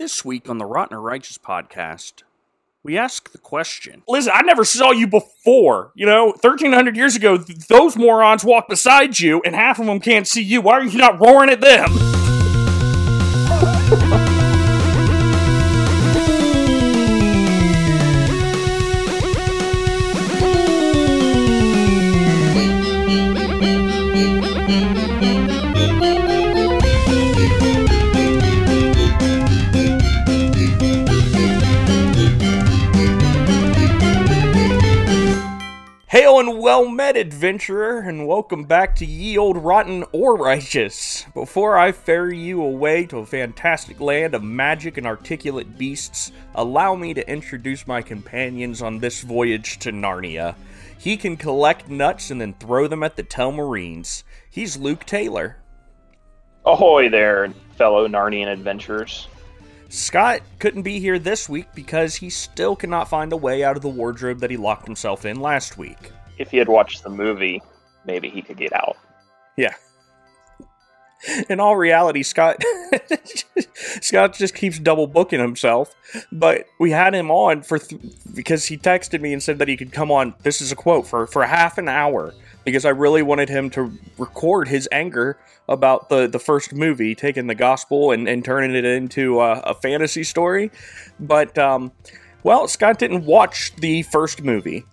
This week on the Rotten or Righteous podcast, we ask the question. Listen, I never saw you before. You know, 1300 years ago, th- those morons walk beside you, and half of them can't see you. Why are you not roaring at them? Well met, adventurer, and welcome back to Ye Old Rotten or Righteous. Before I ferry you away to a fantastic land of magic and articulate beasts, allow me to introduce my companions on this voyage to Narnia. He can collect nuts and then throw them at the Telmarines. He's Luke Taylor. Ahoy there, fellow Narnian adventurers. Scott couldn't be here this week because he still cannot find a way out of the wardrobe that he locked himself in last week. If he had watched the movie, maybe he could get out. Yeah. In all reality, Scott Scott just keeps double booking himself. But we had him on for th- because he texted me and said that he could come on. This is a quote for for half an hour because I really wanted him to record his anger about the the first movie, taking the gospel and, and turning it into a, a fantasy story. But um, well, Scott didn't watch the first movie,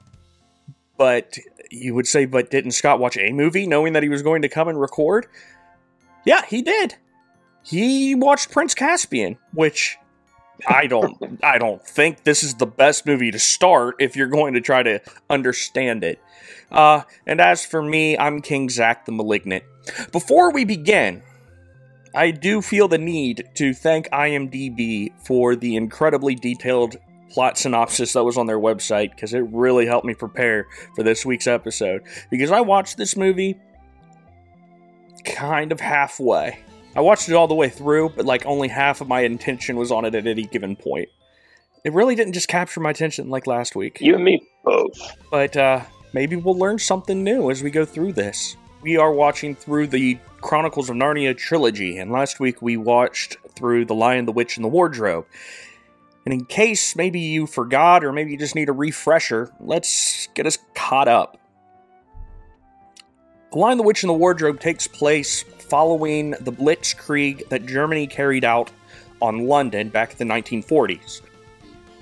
but you would say, but didn't Scott watch a movie knowing that he was going to come and record? Yeah, he did. He watched Prince Caspian, which I don't I don't think this is the best movie to start if you're going to try to understand it. Uh, and as for me, I'm King Zach the Malignant. Before we begin, I do feel the need to thank IMDb for the incredibly detailed plot synopsis that was on their website because it really helped me prepare for this week's episode. Because I watched this movie kind of halfway. I watched it all the way through, but like only half of my intention was on it at any given point. It really didn't just capture my attention like last week. You and me both. But uh, maybe we'll learn something new as we go through this. We are watching through the Chronicles of Narnia trilogy, and last week we watched through The Lion, the Witch, and the Wardrobe. And in case maybe you forgot or maybe you just need a refresher, let's get us caught up. The Lion, the Witch, and the Wardrobe takes place following the Blitzkrieg that Germany carried out on London back in the 1940s.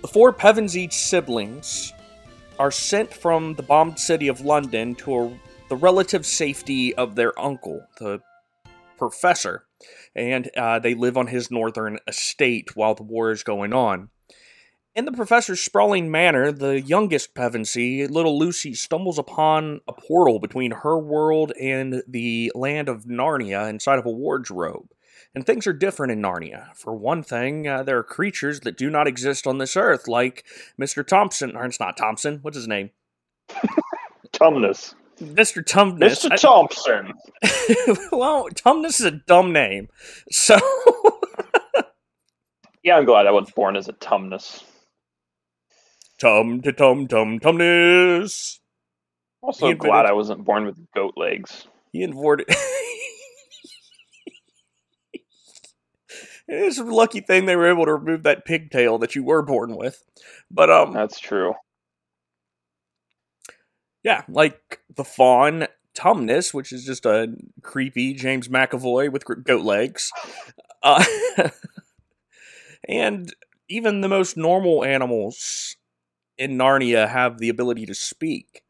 The four Pevensie siblings are sent from the bombed city of London to a, the relative safety of their uncle, the professor, and uh, they live on his northern estate while the war is going on. In the professor's sprawling manor, the youngest Pevensie, little Lucy, stumbles upon a portal between her world and the land of Narnia inside of a wardrobe. And things are different in Narnia. For one thing, uh, there are creatures that do not exist on this earth, like Mr. Thompson, or it's not Thompson, what's his name? Tumnus. Mr. Tumnus. Mr. Thompson. well, Tumnus is a dumb name. So, Yeah, I'm glad I was born as a Tumnus. Tum to tum tum Tumnus. Also invented- glad I wasn't born with goat legs. He invented. It's a lucky thing they were able to remove that pigtail that you were born with. But um That's true. yeah, like the fawn Tumnus, which is just a creepy James McAvoy with goat legs. Uh, and even the most normal animals in Narnia have the ability to speak.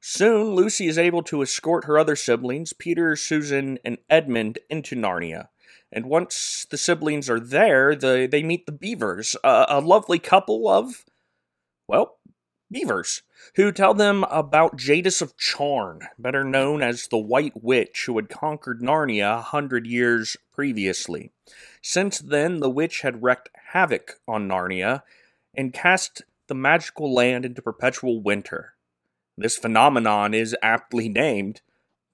Soon, Lucy is able to escort her other siblings, Peter, Susan, and Edmund, into Narnia. And once the siblings are there, the, they meet the Beavers, a, a lovely couple of, well, beavers, who tell them about Jadis of Charn, better known as the White Witch, who had conquered Narnia a hundred years previously. Since then, the witch had wreaked havoc on Narnia and cast the magical land into perpetual winter. This phenomenon is aptly named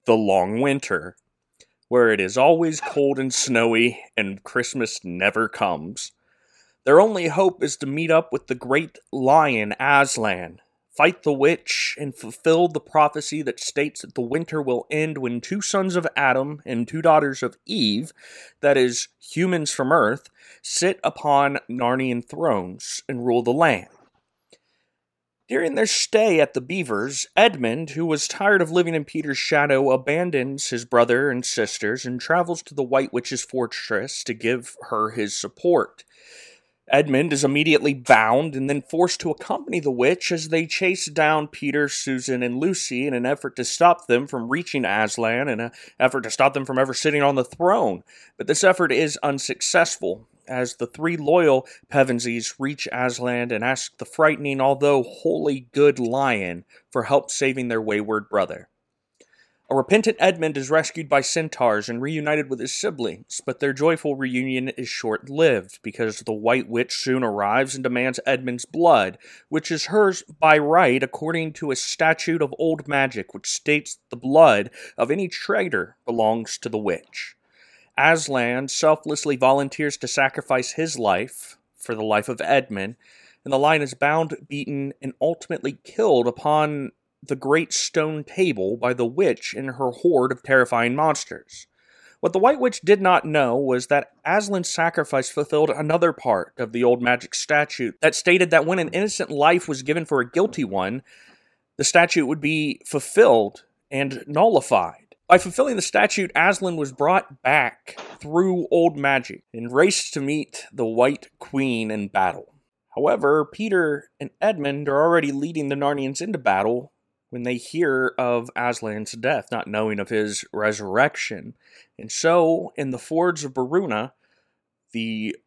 the Long Winter, where it is always cold and snowy and Christmas never comes. Their only hope is to meet up with the great lion Aslan, fight the witch, and fulfill the prophecy that states that the winter will end when two sons of Adam and two daughters of Eve, that is, humans from Earth, sit upon Narnian thrones and rule the land. During their stay at the Beavers, Edmund, who was tired of living in Peter's shadow, abandons his brother and sisters and travels to the White Witch's fortress to give her his support. Edmund is immediately bound and then forced to accompany the witch as they chase down Peter, Susan, and Lucy in an effort to stop them from reaching Aslan and an effort to stop them from ever sitting on the throne. But this effort is unsuccessful, as the three loyal Pevensies reach Aslan and ask the frightening, although wholly good lion for help saving their wayward brother. A repentant Edmund is rescued by centaurs and reunited with his siblings, but their joyful reunion is short lived because the White Witch soon arrives and demands Edmund's blood, which is hers by right according to a statute of old magic which states the blood of any traitor belongs to the witch. Aslan selflessly volunteers to sacrifice his life for the life of Edmund, and the lion is bound, beaten, and ultimately killed upon the great stone table by the witch and her horde of terrifying monsters. What the White Witch did not know was that Aslan's sacrifice fulfilled another part of the old magic statute that stated that when an innocent life was given for a guilty one, the statute would be fulfilled and nullified. By fulfilling the statute, Aslan was brought back through old magic and raced to meet the White Queen in battle. However, Peter and Edmund are already leading the Narnians into battle when they hear of Aslan's death, not knowing of his resurrection. And so, in the fords of Beruna, the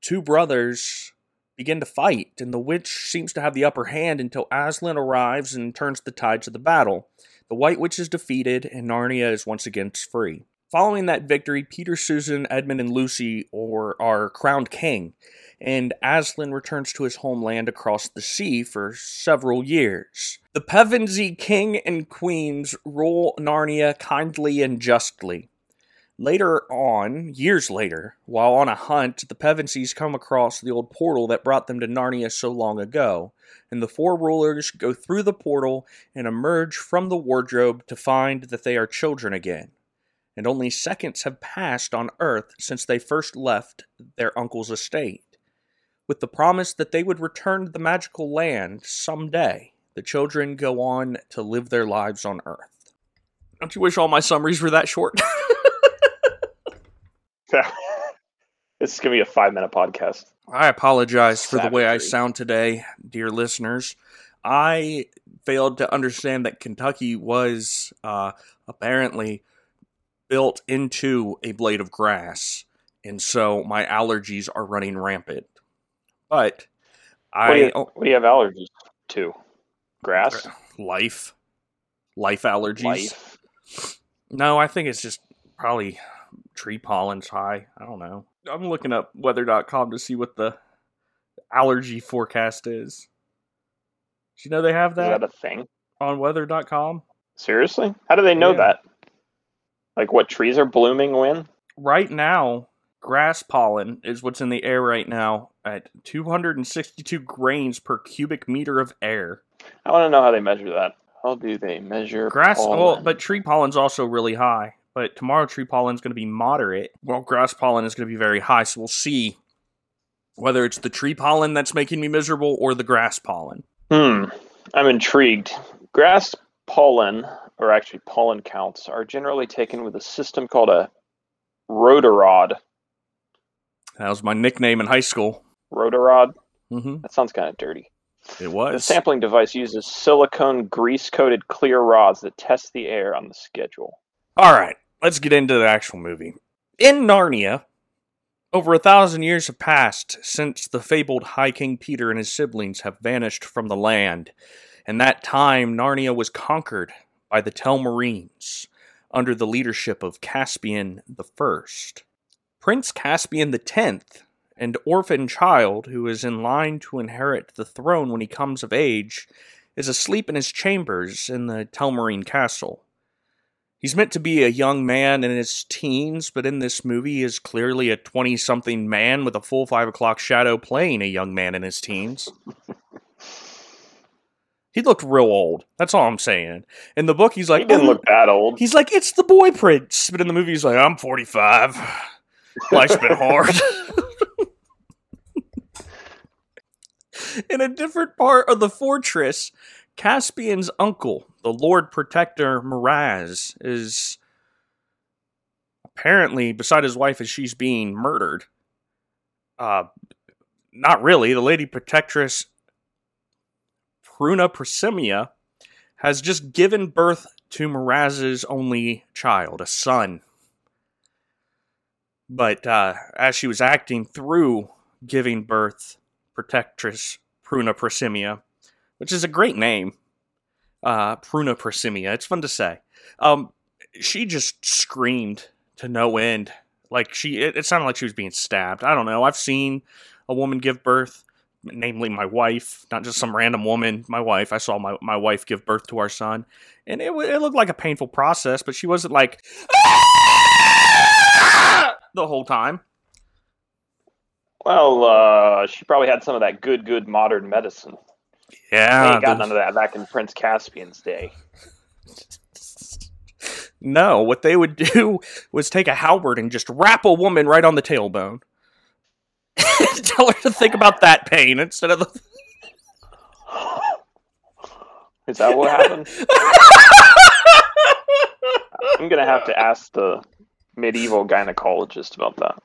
two brothers begin to fight, and the witch seems to have the upper hand until Aslan arrives and turns the tides of the battle. The White Witch is defeated, and Narnia is once again free. Following that victory, Peter, Susan, Edmund, and Lucy are, are crowned king, and Aslan returns to his homeland across the sea for several years. The Pevensie king and queens rule Narnia kindly and justly. Later on, years later, while on a hunt, the Pevensies come across the old portal that brought them to Narnia so long ago and the four rulers go through the portal and emerge from the wardrobe to find that they are children again. And only seconds have passed on Earth since they first left their uncle's estate. With the promise that they would return to the magical land someday, the children go on to live their lives on Earth. Don't you wish all my summaries were that short? this is gonna be a five minute podcast. I apologize for the way I sound today, dear listeners. I failed to understand that Kentucky was uh, apparently built into a blade of grass, and so my allergies are running rampant. But What do, you, I what do you have allergies to? Grass? life, life allergies. Life? No, I think it's just probably tree pollen's high. I don't know. I'm looking up weather.com to see what the allergy forecast is. Do you know they have Is that, that a thing? on weather.com? Seriously? How do they know Yeah. that? Like what trees are blooming when? Right now, grass pollen is what's in the air right now at 262 grains per cubic meter of air. I want to know how they measure that. How do they measure Grass, pollen? well, but tree pollen's also really high. But tomorrow, tree pollen is going to be moderate. Well, grass pollen is going to be very high. So we'll see whether it's the tree pollen that's making me miserable or the grass pollen. Hmm. I'm intrigued. Grass pollen, or actually pollen counts, are generally taken with a system called a rotorod. That was my nickname in high school. Rotorod? hmm That sounds kind of dirty. It was. The sampling device uses silicone grease coated clear rods that test the air on the schedule. All right, let's get into the actual movie. In Narnia, over a thousand years have passed since the fabled High King Peter and his siblings have vanished from the land. And that time, Narnia was conquered by the Telmarines under the leadership of Caspian First. Prince Caspian Tenth, an orphan child who is in line to inherit the throne when he comes of age, is asleep in his chambers in the Telmarine castle. He's meant to be a young man in his teens, but in this movie he is clearly a 20 something man with a full 5 o'clock shadow playing a young man in his teens. He looked real old. That's all I'm saying. In the book, he's like, he didn't "Oh, look that old. He's like, he's like, in the book, he's like, he's He like, didn't look that old. He's like, it's the boy prince. But in the movie, he's like, I'm 45. Life's been hard. in a different part of the fortress, Caspian's uncle, the Lord Protector Miraz, is apparently beside his wife as she's being murdered. Uh, not really. The Lady Protectress Pruna Prosimia has just given birth to Miraz's only child, a son. But uh, as she was acting through giving birth, Protectress Pruna Prosimia, which is a great name, uh, Pruna Prosimia, it's fun to say. Um, she just screamed to no end. Like she, it, it sounded like she was being stabbed. I don't know. I've seen a woman give birth, namely my wife, not just some random woman. My wife. I saw my my wife give birth to our son, and it it looked like a painful process, but she wasn't like the whole time. Well, uh, she probably had some of that good, good modern medicine. They Yeah, ain't got none of that back in Prince Caspian's day. No, what they would do was take a halberd and just wrap a woman right on the tailbone. Tell her to think about that pain instead of the. Is that what happened? I'm gonna have to ask the medieval gynecologist about that.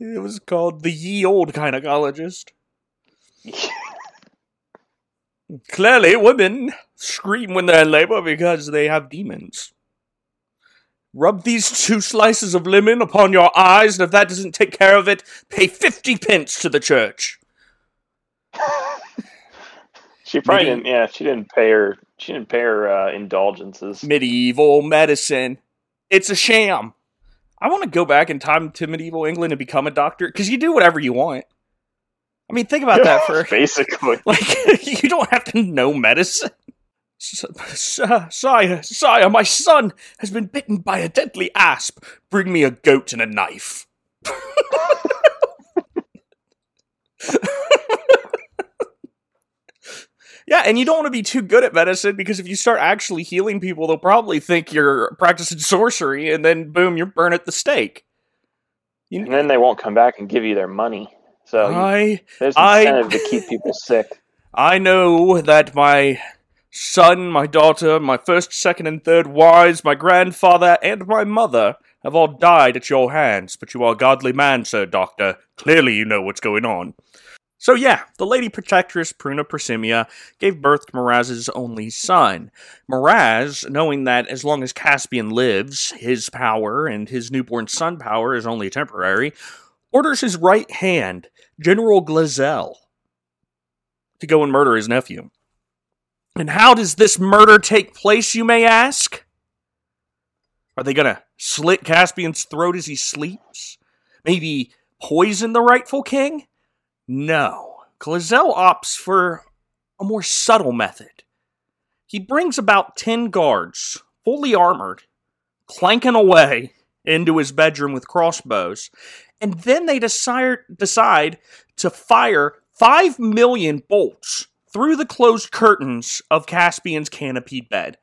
It was called the ye old gynecologist. Clearly, women scream when they're in labor because they have demons. Rub these two slices of lemon upon your eyes, and if that doesn't take care of it, pay fifty pence to the church. She probably Maybe- didn't. Yeah, she didn't pay her. She didn't pay her uh, indulgences. medieval medicine. It's a sham. I want to go back in time to medieval England and become a doctor because you do whatever you want. I mean, think about that for basically. like you don't have to know medicine. Sire, sire, my son has been bitten by a deadly asp. Bring me a goat and a knife. Yeah, and you don't want to be too good at medicine because if you start actually healing people, they'll probably think you're practicing sorcery, and then boom, you're burnt at the stake. You, And then they won't come back and give you their money. So you- I there's I- incentive to keep people sick. I know that my son, my daughter, my first, second, and third wives, my grandfather, and my mother have all died at your hands, but you are a godly man, sir doctor. Clearly you know what's going on. So yeah, the Lady Protectress Pruna Persimia gave birth to Miraz's only son. Miraz, knowing that as long as Caspian lives, his power and his newborn son power is only temporary, orders his right hand, General Glozelle, to go and murder his nephew. And how does this murder take place, you may ask? Are they gonna slit Caspian's throat as he sleeps? Maybe poison the rightful king? No. Glozelle opts for a more subtle method. He brings about 10 guards, fully armored, clanking away into his bedroom with crossbows, and then they decide, decide to fire 5 million bolts through the closed curtains of Caspian's canopied bed.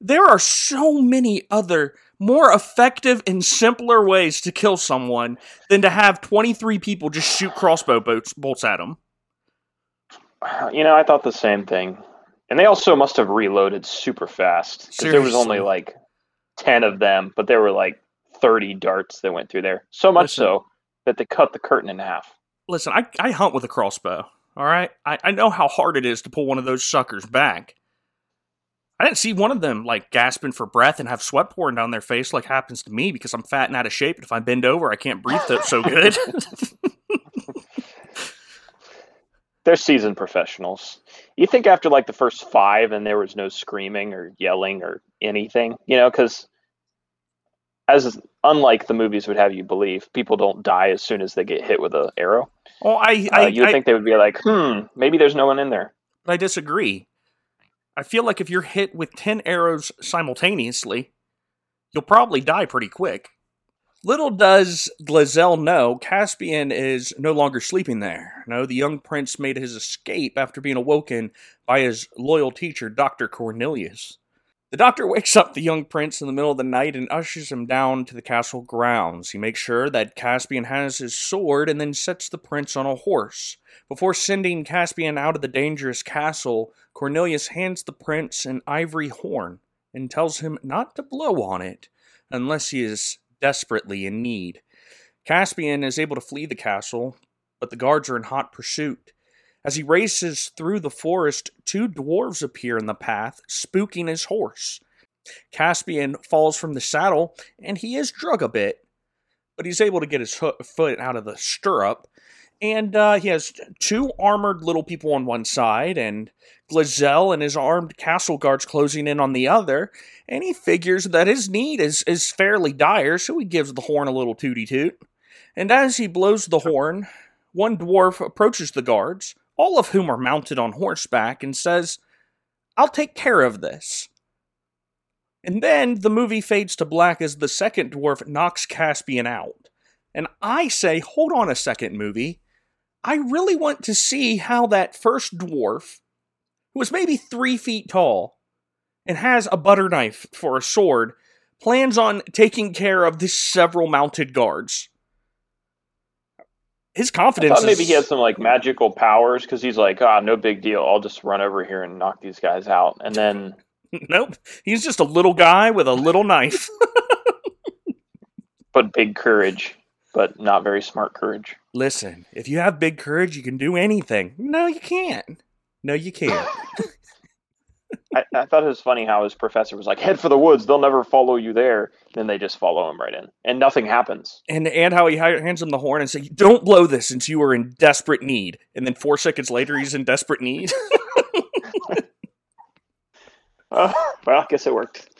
There are so many other more effective and simpler ways to kill someone than to have 23 people just shoot crossbow bolts, bolts at them. You know, I thought the same thing. And they also must have reloaded super fast because there was only like 10 of them, but there were like 30 darts that went through there. So much Listen. so that they cut the curtain in half. Listen, I, I hunt with a crossbow, all right? I, I know how hard it is to pull one of those suckers back. I didn't see one of them like gasping for breath and have sweat pouring down their face like happens to me because I'm fat and out of shape. And if I bend over, I can't breathe so good. They're seasoned professionals. You think after like the first five and there was no screaming or yelling or anything, you know, because as unlike the movies would have you believe, people don't die as soon as they get hit with an arrow. well, I, Uh, you would think they would be like, hmm, maybe there's no one in there. But I disagree. I feel like if you're hit with 10 arrows simultaneously, you'll probably die pretty quick. Little does Glozelle know, Caspian is no longer sleeping there. No, the young prince made his escape after being awoken by his loyal teacher, Dr. Cornelius. The doctor wakes up the young prince in the middle of the night and ushers him down to the castle grounds. He makes sure that Caspian has his sword and then sets the prince on a horse. Before sending Caspian out of the dangerous castle, Cornelius hands the prince an ivory horn and tells him not to blow on it unless he is desperately in need. Caspian is able to flee the castle, but the guards are in hot pursuit. As he races through the forest, two dwarves appear in the path, spooking his horse. Caspian falls from the saddle, and he is drug a bit, but he's able to get his foot out of the stirrup. And uh, he has two armored little people on one side, and Glozelle and his armed castle guards closing in on the other, and he figures that his need is, is fairly dire, so he gives the horn a little tooty toot. And as he blows the horn, one dwarf approaches the guards, all of whom are mounted on horseback, and says, I'll take care of this. And then the movie fades to black as the second dwarf knocks Caspian out. And I say, hold on a second, movie. I really want to see how that first dwarf who is maybe three feet tall and has a butter knife for a sword, plans on taking care of the several mounted guards. His confidence. I thought maybe is... he has some like magical powers because he's like, ah, no big deal. I'll just run over here and knock these guys out, and then. nope, he's just a little guy with a little knife. but big courage, but not very smart courage. Listen, if you have big courage, you can do anything. No, you can't. No, you can't. I, I, thought it was funny how his professor was like, "Head for the woods; they'll never follow you there." Then they just follow him right in, and nothing happens. And and how he hands him the horn and say, "Don't blow this since you are in desperate need." And then four seconds later, he's in desperate need. uh, well, I guess it worked.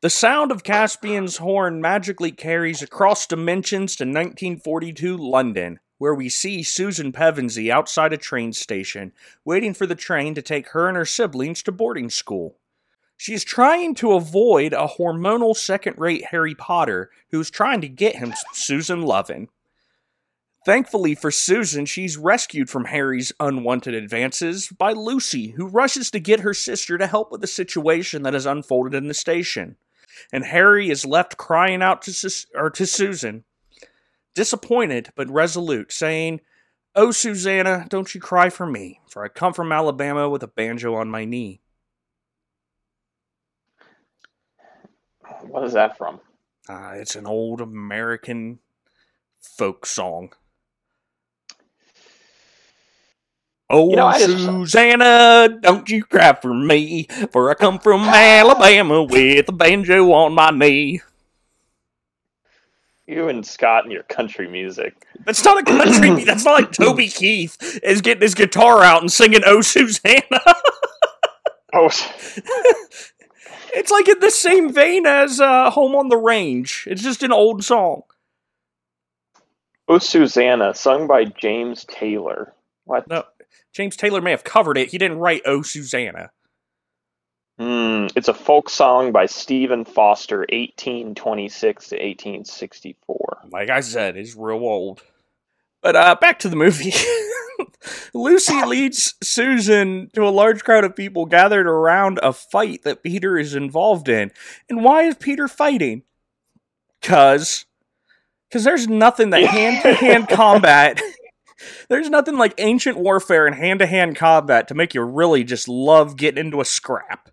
The sound of Caspian's horn magically carries across dimensions to 1942 London, where we see Susan Pevensie outside a train station, waiting for the train to take her and her siblings to boarding school. She is trying to avoid a hormonal second rate Harry Potter who's trying to get him Susan loving. Thankfully for Susan, she's rescued from Harry's unwanted advances by Lucy, who rushes to get her sister to help with the situation that has unfolded in the station. And Harry is left crying out to, or to Susan, disappointed but resolute, saying, Oh, Susanna, don't you cry for me, for I come from Alabama with a banjo on my knee. What is that from? Uh, it's an old American folk song. Oh, you know, Susanna, just... don't you cry for me, for I come from Alabama with a banjo on my knee. You and Scott and your country music. That's not a country. that's not like Toby Keith is getting his guitar out and singing "Oh Susanna." oh, it's like in the same vein as uh, "Home on the Range." It's just an old song. "Oh Susanna," sung by James Taylor. What? No, James Taylor may have covered it. He didn't write "Oh Susanna." Mm, it's a folk song by Stephen Foster, 1826 to 1864. Like I said, it's real old. But uh, back to the movie. Lucy leads Susan to a large crowd of people gathered around a fight that Peter is involved in. And why is Peter fighting? Cause, cause there's nothing that hand to hand combat. There's nothing like ancient warfare and hand to hand combat to make you really just love getting into a scrap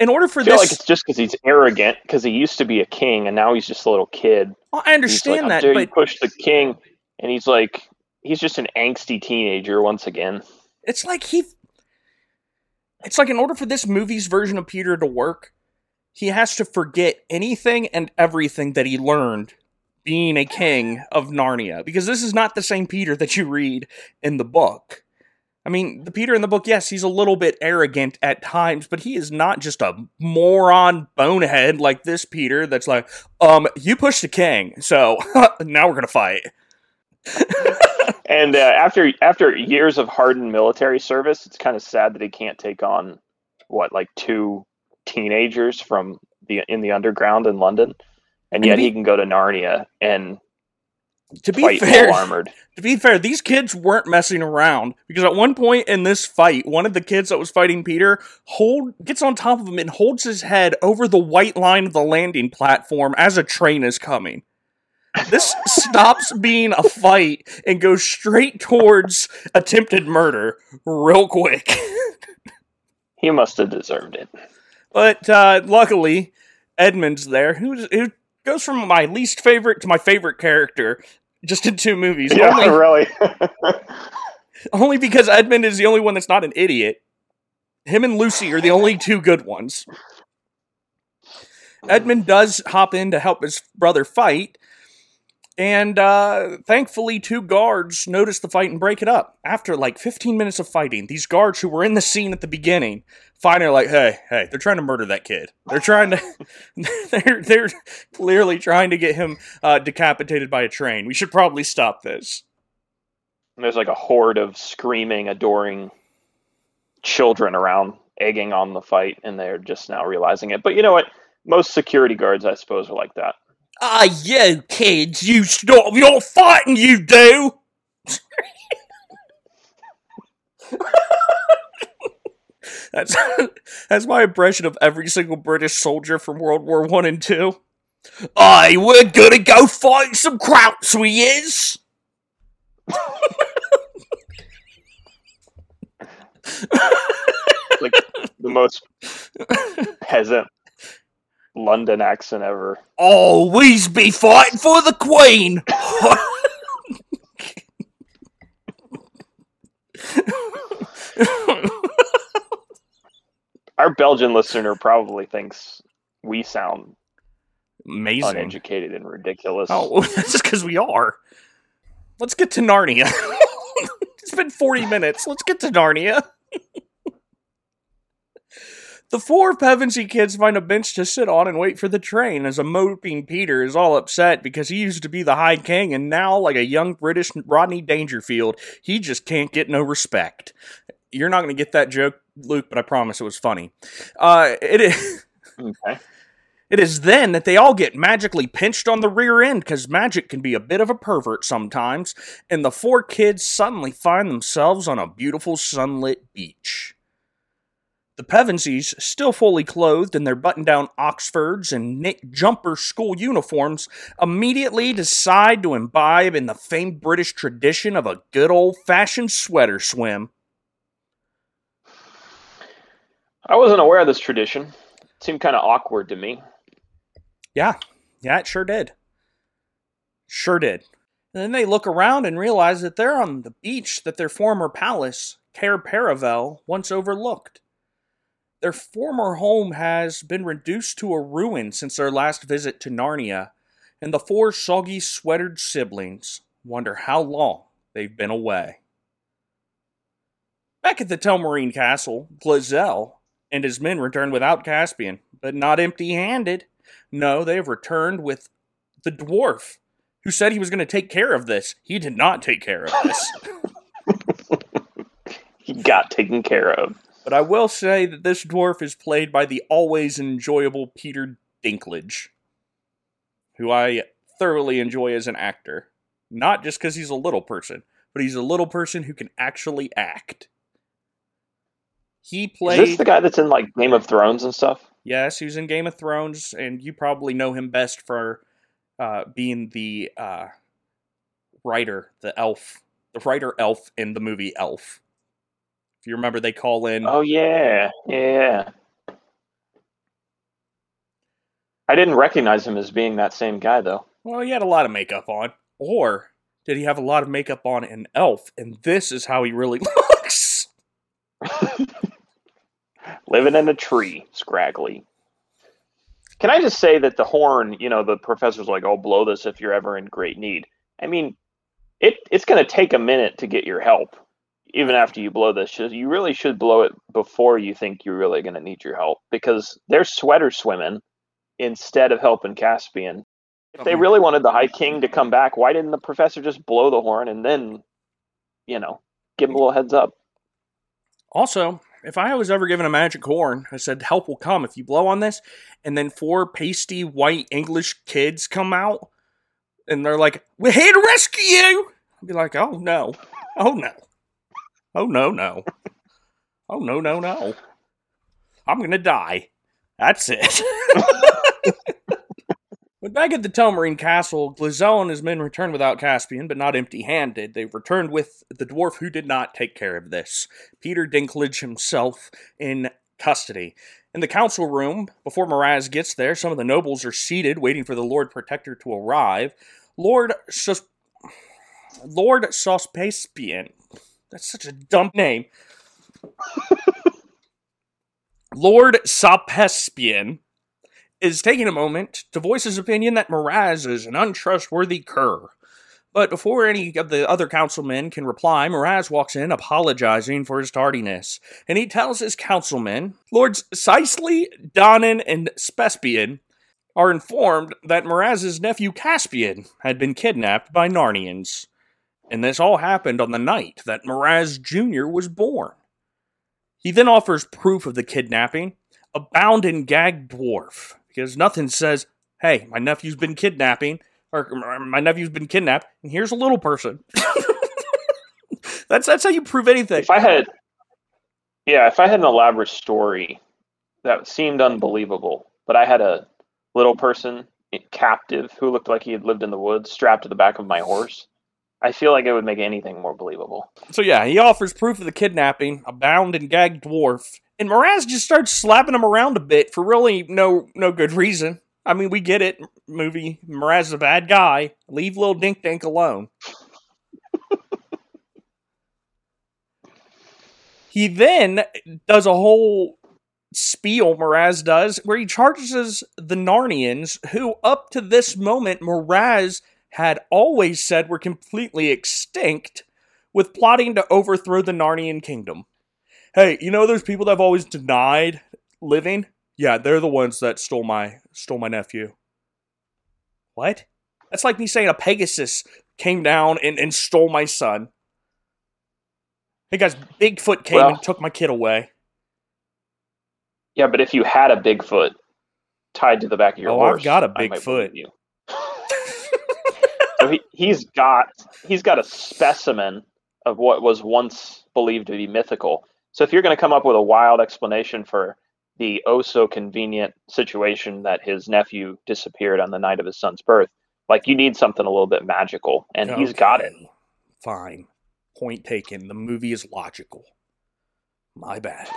in order for I feel this, like it's just because he's arrogant because he used to be a king and now he's just a little kid. Well, I understand like, that, but you push the king, and he's like he's just an angsty teenager once again. It's like he. It's like in order for this movie's version of Peter to work, he has to forget anything and everything that he learned being a king of Narnia because this is not the same Peter that you read in the book. I mean, the Peter in the book, yes, he's a little bit arrogant at times, but he is not just a moron bonehead like this Peter that's like, um, you pushed the king, so now we're gonna fight. and uh, after after years of hardened military service, it's kind of sad that he can't take on what like two teenagers from the in the underground in London, and yet he can go to Narnia and To be fair, armored. to be fair, these kids weren't messing around because at one point in this fight, one of the kids that was fighting Peter hold gets on top of him and holds his head over the white line of the landing platform as a train is coming. This stops being a fight and goes straight towards attempted murder real quick. He must have deserved it. But uh, luckily, Edmund's there, who's, who goes from my least favorite to my favorite character just in two movies. Yeah, Only, really. only because Edmund is the only one that's not an idiot. Him and Lucy are the only two good ones. Edmund does hop in to help his brother fight, and uh, thankfully, two guards notice the fight and break it up. After like 15 minutes of fighting, these guards who were in the scene at the beginning finally are like, "Hey, hey, they're trying to murder that kid. They're trying to, they're they're clearly trying to get him uh, decapitated by a train. We should probably stop this." And there's like a horde of screaming, adoring children around, egging on the fight, and they're just now realizing it. But you know what? Most security guards, I suppose, are like that. Ah, you kids, you stop your fighting, you do! that's that's my impression of every single British soldier from World War One and Two. Aye, we're gonna go fight some krauts, we is. Like the most peasant London accent ever. Oh, Always be fighting for the Queen. Our Belgian listener probably thinks we sound Amazing. uneducated and ridiculous. Oh, that's just because we are. Let's get to Narnia. it's been 40 minutes. Let's get to Narnia. The four Pevensie kids find a bench to sit on and wait for the train as a moping Peter is all upset because he used to be the High King and now, like a young British Rodney Dangerfield, he just can't get no respect. You're not going to get that joke, Luke, but I promise it was funny. Uh, it is. Okay. It is then that they all get magically pinched on the rear end because magic can be a bit of a pervert sometimes, and the four kids suddenly find themselves on a beautiful sunlit beach. The Pevensies, still fully clothed in their button down Oxfords and knit jumper school uniforms, immediately decide to imbibe in the famed British tradition of a good old fashioned sweater swim. I wasn't aware of this tradition. It seemed kind of awkward to me. Yeah, yeah, it sure did. Sure did. And then they look around and realize that they're on the beach that their former palace, Cair Paravel, once overlooked. Their former home has been reduced to a ruin since their last visit to Narnia, and the four soggy sweatered siblings wonder how long they've been away. Back at the Telmarine Castle, Glozelle and his men return without Caspian, but not empty handed. No, they have returned with the dwarf, who said he was going to take care of this. He did not take care of this. He got taken care of. But I will say that this dwarf is played by the always enjoyable Peter Dinklage, who I thoroughly enjoy as an actor. Not just because he's a little person, but he's a little person who can actually act. He played. Is this the guy that's in like Game of Thrones and stuff? Yes, he was in Game of Thrones, and you probably know him best for uh, being the uh, writer, the elf, the writer elf in the movie Elf. If you remember, they call in. Oh yeah, yeah. I didn't recognize him as being that same guy though. Well, he had a lot of makeup on, or did he have a lot of makeup on in Elf? And this is how he really looks. Living in a tree, scraggly. Can I just say that the horn, you know, the professor's like, "Oh, blow this if you're ever in great need." I mean, it it's going to take a minute to get your help, even after you blow this. You really should blow it before you think you're really going to need your help, because they're sweater swimming instead of helping Caspian. If they really wanted the High King to come back, why didn't the professor just blow the horn and then, you know, give him a little heads up? Also, if I was ever given a magic horn, I said help will come if you blow on this, and then four pasty white English kids come out, and they're like, "We're here to rescue you." I'd be like, "Oh no, oh no, oh no, no, oh no, no, no, I'm gonna die." That's it. When back at the Telmarine Castle, Glozelle and his men returned without Caspian, but not empty handed. They returned with the dwarf who did not take care of this, Peter Dinklage himself, in custody. In the council room, before Miraz gets there, some of the nobles are seated, waiting for the Lord Protector to arrive. Lord Sus- Lord Sospaspian. That's such a dumb name. Lord Sopespian is taking a moment to voice his opinion that Miraz is an untrustworthy cur. But before any of the other councilmen can reply, Miraz walks in apologizing for his tardiness, and he tells his councilmen, Lords Sisley, Donnan, and Spespian, are informed that Miraz's nephew Caspian had been kidnapped by Narnians. And this all happened on the night that Miraz Jr. was born. He then offers proof of the kidnapping, a bound and gagged dwarf, because nothing says, "Hey, my nephew's been kidnapping," or "My nephew's been kidnapped," and here's a little person. that's that's how you prove anything. If I had, yeah, if I had an elaborate story that seemed unbelievable, but I had a little person captive who looked like he had lived in the woods, strapped to the back of my horse. I feel like it would make anything more believable. So yeah, he offers proof of the kidnapping, a bound and gagged dwarf, and Miraz just starts slapping him around a bit for really no no good reason. I mean, we get it. Movie Miraz is a bad guy. Leave little Dink Dink alone. he then does a whole spiel Miraz does where he charges the Narnians, who up to this moment Miraz had always said were completely extinct, with plotting to overthrow the Narnian kingdom. Hey, you know those people that have always denied living? Yeah, they're the ones that stole my stole my nephew. What? That's like me saying a Pegasus came down and, and stole my son. Hey guys, Bigfoot came well, and took my kid away. Yeah, but if you had a Bigfoot tied to the back of your oh, horse, I've got a Bigfoot. He, he's got he's got a specimen of what was once believed to be mythical. So if you're going to come up with a wild explanation for the oh so convenient situation that his nephew disappeared on the night of his son's birth, like you need something a little bit magical, and okay. he's got it. Fine. Point taken. The movie is logical. My bad.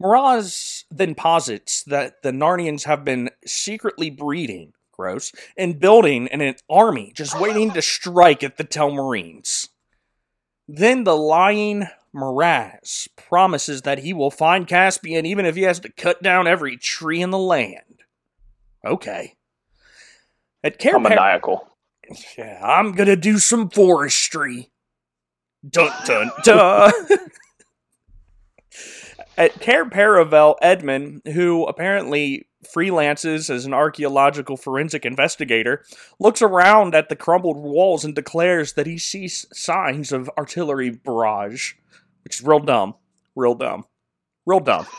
Miraz then posits that the Narnians have been secretly breeding, gross, and building an army just waiting to strike at the Telmarines. Then the lying Miraz promises that he will find Caspian even if he has to cut down every tree in the land. Okay. At Cair I'm maniacal. Yeah, I'm gonna do some forestry. Dun dun dun. Uh, at Cair Paravel, Edmund, who apparently freelances as an archaeological forensic investigator, looks around at the crumbled walls and declares that he sees signs of artillery barrage, which is real dumb. Real dumb. Real dumb.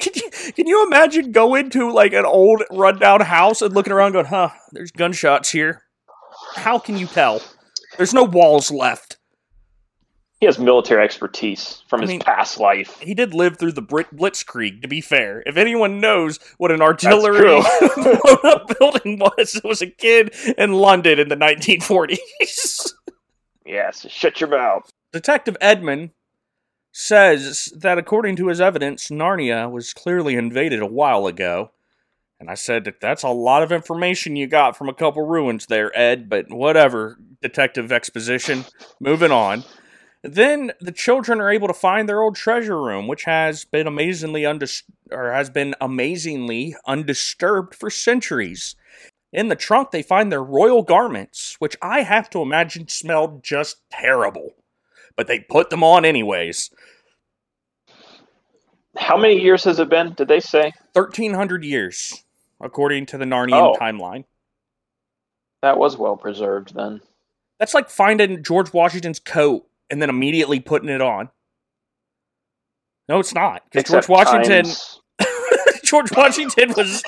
can, you, can you imagine going to like an old rundown house and looking around going, huh, there's gunshots here? How can you tell? There's no walls left he has military expertise from I his mean, past life. He did live through the Brit- Blitzkrieg, to be fair. If anyone knows what an artillery blown up building was, it was a kid in London in the 1940s. yes, shut your mouth. Detective Edmund says that according to his evidence, Narnia was clearly invaded a while ago. And I said, that that's a lot of information you got from a couple ruins there, Ed, but whatever, Detective Exposition. Moving on. Then the children are able to find their old treasure room, which has been amazingly undis- or has been amazingly undisturbed for centuries. In the trunk, they find their royal garments, which I have to imagine smelled just terrible. But they put them on anyways. How many years has it been? Did they say? 1300 years, according to the Narnian oh. timeline. That was well preserved then. That's like finding George Washington's coat and then immediately putting it on. No, it's not because George Washington. George Washington was.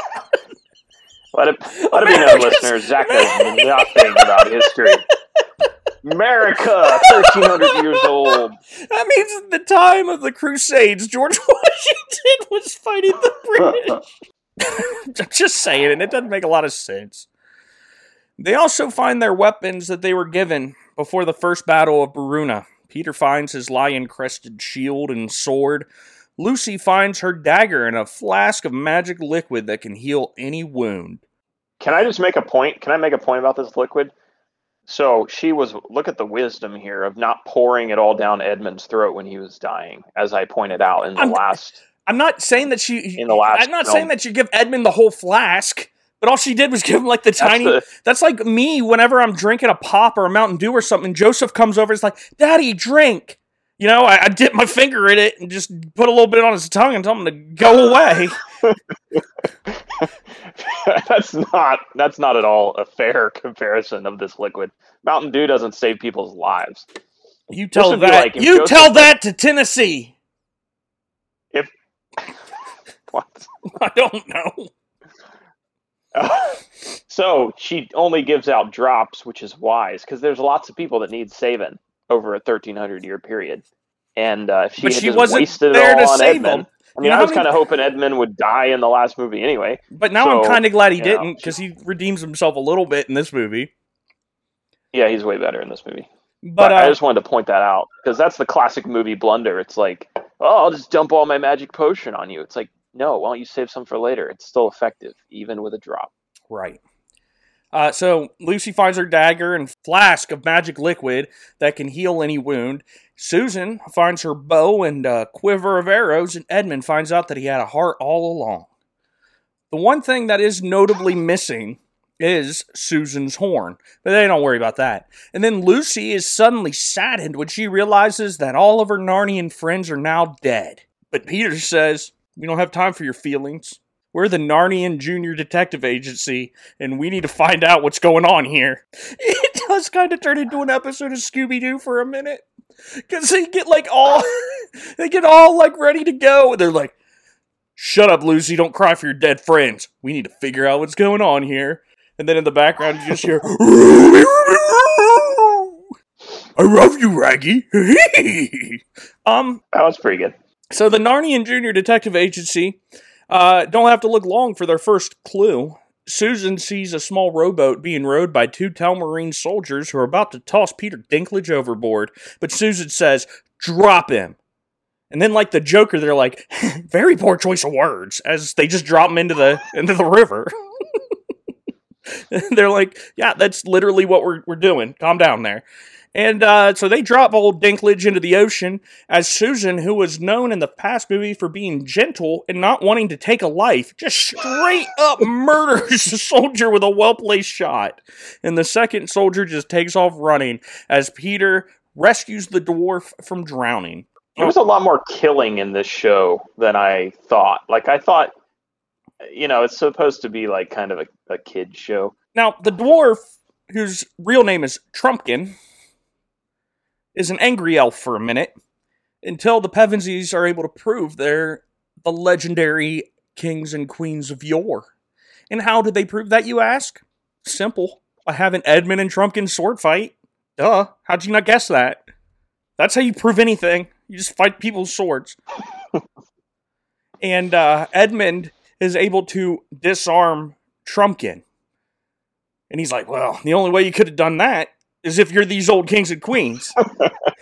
Let it, let it be known, listeners, Zach knows nothing about history. America, 1300 years old. That means at the time of the Crusades, George Washington was fighting the British. I'm just saying, and it doesn't make a lot of sense. They also find their weapons that they were given before the first battle of Beruna. Peter finds his lion crested shield and sword. Lucy finds her dagger and a flask of magic liquid that can heal any wound. Can I just make a point? Can I make a point about this liquid? So she was, look at the wisdom here of not pouring it all down Edmund's throat when he was dying, as I pointed out in the I'm- last. I'm not saying that she. In the last I'm not film. saying that you give Edmund the whole flask, but all she did was give him like the That's tiny. That's like me whenever I'm drinking a pop or a Mountain Dew or something. Joseph comes over, and is like, "Daddy, drink." You know, I, I dip my finger in it and just put a little bit on his tongue and tell him to go away. that's not that's not at all a fair comparison of this liquid. Mountain Dew doesn't save people's lives. You tell that. like you Joseph- tell that to Tennessee. If What? I don't know. so she only gives out drops, which is wise because there's lots of people that need saving over a 1300 year period. And uh, if she, had she wasn't wasted there it to on save Edmund, him. I mean, You know I was kind of hoping Edmund would die in the last movie anyway. But now I'm kind of glad he didn't because he redeems himself a little bit in this movie. Yeah, he's way better in this movie. But But I uh, just wanted to point that out because that's the classic movie blunder. It's like, oh, I'll just dump all my magic potion on you. It's like, no, why don't you save some for later? It's still effective, even with a drop. Right. Uh, so Lucy finds her dagger and flask of magic liquid that can heal any wound. Susan finds her bow and quiver of arrows, and Edmund finds out that he had a heart all along. The one thing that is notably missing is Susan's horn, but they don't worry about that. And then Lucy is suddenly saddened when she realizes that all of her Narnian friends are now dead. But Peter says, We don't have time for your feelings. We're the Narnian Junior Detective Agency, and we need to find out what's going on here. It does kind of turn into an episode of Scooby Doo for a minute, because they get like all, they get all like ready to go, and they're like, "Shut up, Lucy! Don't cry for your dead friends. We need to figure out what's going on here." And then in the background, you just hear, "I love you, Raggy." um, That was pretty good. So the Narnian Junior Detective Agency uh, don't have to look long for their first clue. Susan sees a small rowboat being rowed by two Telmarine soldiers who are about to toss Peter Dinklage overboard, but Susan says, "Drop him." And then, like the Joker, they're like, "Very poor choice of words," as they just drop him into the into the river. they're like, "Yeah, that's literally what we're we're doing. Calm down there." And uh, so they drop old Dinklage into the ocean as Susan, who was known in the past movie for being gentle and not wanting to take a life, just straight up murders the soldier with a well placed shot. And the second soldier just takes off running as Peter rescues the dwarf from drowning. There was a lot more killing in this show than I thought. Like I thought, you know, it's supposed to be like kind of a, a kid show. Now, the dwarf, whose real name is Trumpkin, is an angry elf for a minute until the Pevensies are able to prove they're the legendary kings and queens of yore. And how did they prove that, you ask? Simple. I have an Edmund and Trumpkin sword fight. Duh. How'd you not guess that? That's how you prove anything. You just fight people's swords. and uh, Edmund is able to disarm Trumpkin. And he's like, well, the only way you could have done that is if you're these old kings and queens.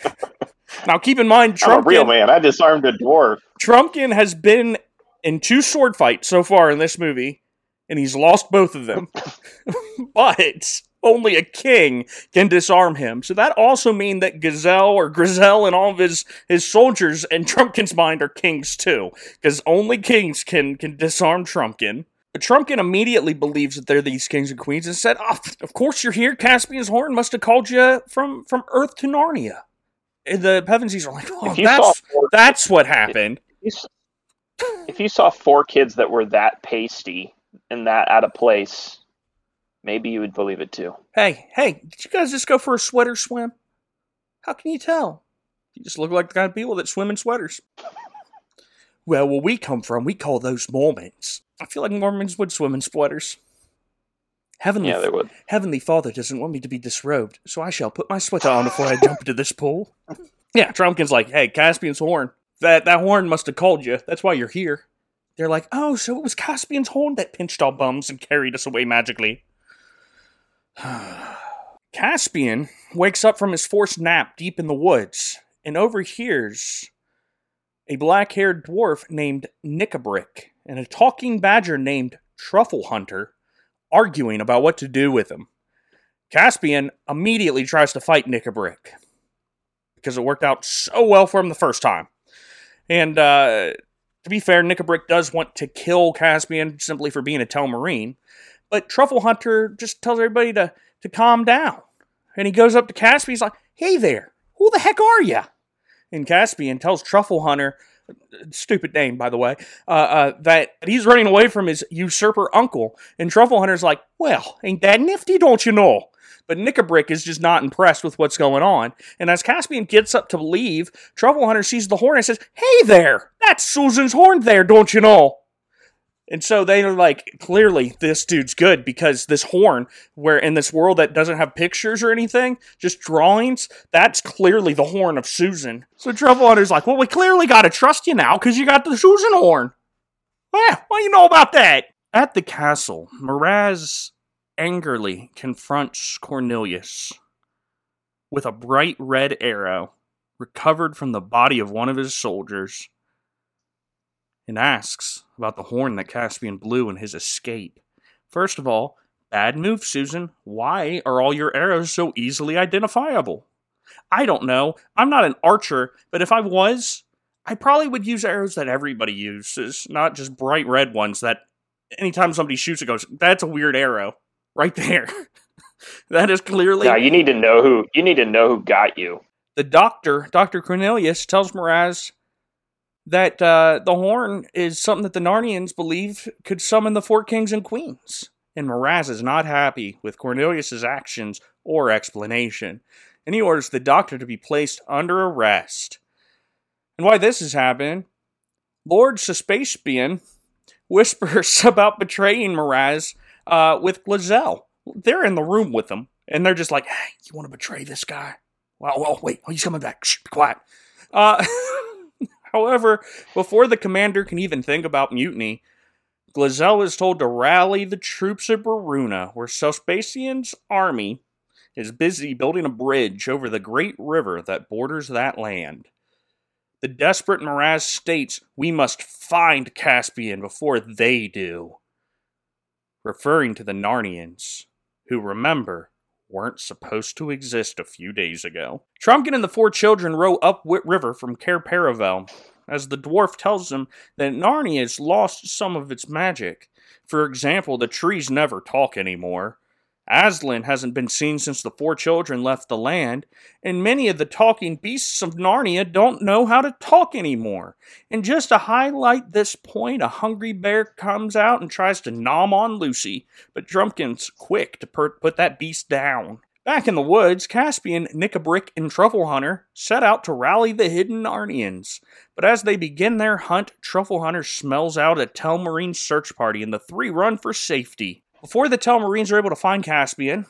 now, keep in mind, I'm a real Trumpkin, man. I disarmed a dwarf. Trumpkin has been in two sword fights so far in this movie, and he's lost both of them. but only a king can disarm him. So that also means that Gazelle or Grizel and all of his, his soldiers in Trumpkin's mind are kings too. Because only kings can, can disarm Trumpkin. Trumpkin immediately believes that they're these kings and queens and said, oh, of course you're here. Caspian's Horn must have called you from, from Earth to Narnia. And the Pevensies are like, oh, If you saw that's, four, that's what happened. if you if you saw four kids that were that pasty and that out of place, maybe you would believe it too. Hey, hey, did you guys just go for a sweater swim? How can you tell? You just look like the kind of people that swim in sweaters. Well, where we come from, we call those Mormons. I feel like Mormons would swim in sweaters. Heavenly, Yeah, they would. Heavenly Father doesn't want me to be disrobed, so I shall put my sweater on before I jump into this pool. Yeah, Trumpkin's like, hey, Caspian's horn. That that horn must have called you. That's why you're here. They're like, oh, so it was Caspian's horn that pinched our bums and carried us away magically. Caspian wakes up from his forced nap deep in the woods and overhears a black haired dwarf named Nikabrik and a talking badger named Truffle Hunter arguing about what to do with him. Caspian immediately tries to fight Nikabrik because it worked out so well for him the first time. And uh, to be fair, Nikabrik does want to kill Caspian simply for being a Telmarine, but Truffle Hunter just tells everybody to, to calm down. And he goes up to Caspian, he's like, hey there, who the heck are you? And Caspian tells Truffle Hunter, stupid name, by the way, uh, uh, that he's running away from his usurper uncle. And Truffle Hunter's like, well, ain't that nifty, don't you know? But Nikabrik is just not impressed with what's going on. And as Caspian gets up to leave, Truffle Hunter sees the horn and says, Hey there, that's Susan's horn there, don't you know? And so they are like, clearly, this dude's good because this horn, where in this world that doesn't have pictures or anything, just drawings, that's clearly the horn of Susan. So Truffle Hunter's like, Well, we clearly got to trust you now because you got the Susan horn. Well, what do you know about that? At the castle, Miraz angrily confronts Cornelius with a bright red arrow recovered from the body of one of his soldiers and asks about the horn that Caspian blew in his escape. First of all, bad move, Susan. Why are all your arrows so easily identifiable? I don't know. I'm not an archer, but if I was, I probably would use arrows that everybody uses, not just bright red ones that anytime somebody shoots it goes, that's a weird arrow. Right there. that is clearly Yeah, you need to know who you need to know who got you. the doctor, Dr. Cornelius, tells Miraz that uh, the horn is something that the Narnians believe could summon the four kings and queens. And Miraz is not happy with Cornelius's actions or explanation, and he orders the doctor to be placed under arrest. And why this is happening, Lord Sopespian whispers about betraying Miraz uh, with Glozelle. They're in the room with him, and they're just like, hey, you want to betray this guy? Well, well, wait, oh, he's coming back. Shh, be quiet. Uh, however, before the commander can even think about mutiny, Glozelle is told to rally the troops at Beruna, where Sopespian's army is busy building a bridge over the great river that borders that land. The desperate Miraz states we must find Caspian before they do, referring to the Narnians, who remember weren't supposed to exist a few days ago. Trumpkin and the four children row up Wit River from Cair Paravel, as the dwarf tells them that Narnia has lost some of its magic. For example, the trees never talk anymore. Aslan hasn't been seen since the four children left the land, and many of the talking beasts of Narnia don't know how to talk anymore. And just to highlight this point, a hungry bear comes out and tries to nom on Lucy, but Trumpkin's quick to per- put that beast down. Back in the woods, Caspian, Nikabrik, and Truffle Hunter set out to rally the hidden Narnians. But as they begin their hunt, Truffle Hunter smells out a Telmarine search party, and the three run for safety. Before the Telmarines are able to find Caspian,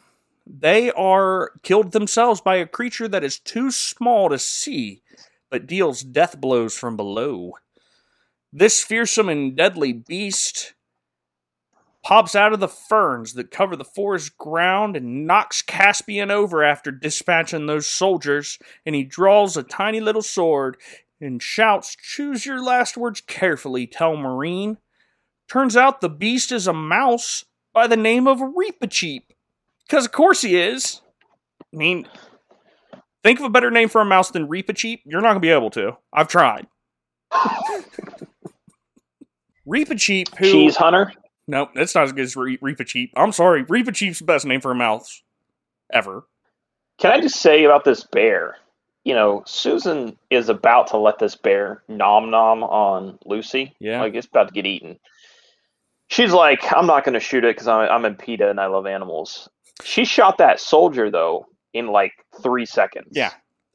they are killed themselves by a creature that is too small to see, but deals death blows from below. This fearsome and deadly beast pops out of the ferns that cover the forest ground and knocks Caspian over after dispatching those soldiers, and he draws a tiny little sword and shouts, Choose your last words carefully, Telmarine. Turns out the beast is a mouse by the name of Reepicheep. Because, of course, he is. I mean, think of a better name for a mouse than Reepicheep. You're not going to be able to. I've tried. Reepicheep, who. Cheese hunter. Nope, that's not as good as Re- Reepicheep. I'm sorry. Reepicheep's the best name for a mouse ever. Can I just say about this bear? You know, Susan is about to let this bear nom nom on Lucy. Yeah. Like it's about to get eaten. She's like, I'm not going to shoot it because I'm, I'm in PETA and I love animals. She shot that soldier, though, in like three seconds. Yeah.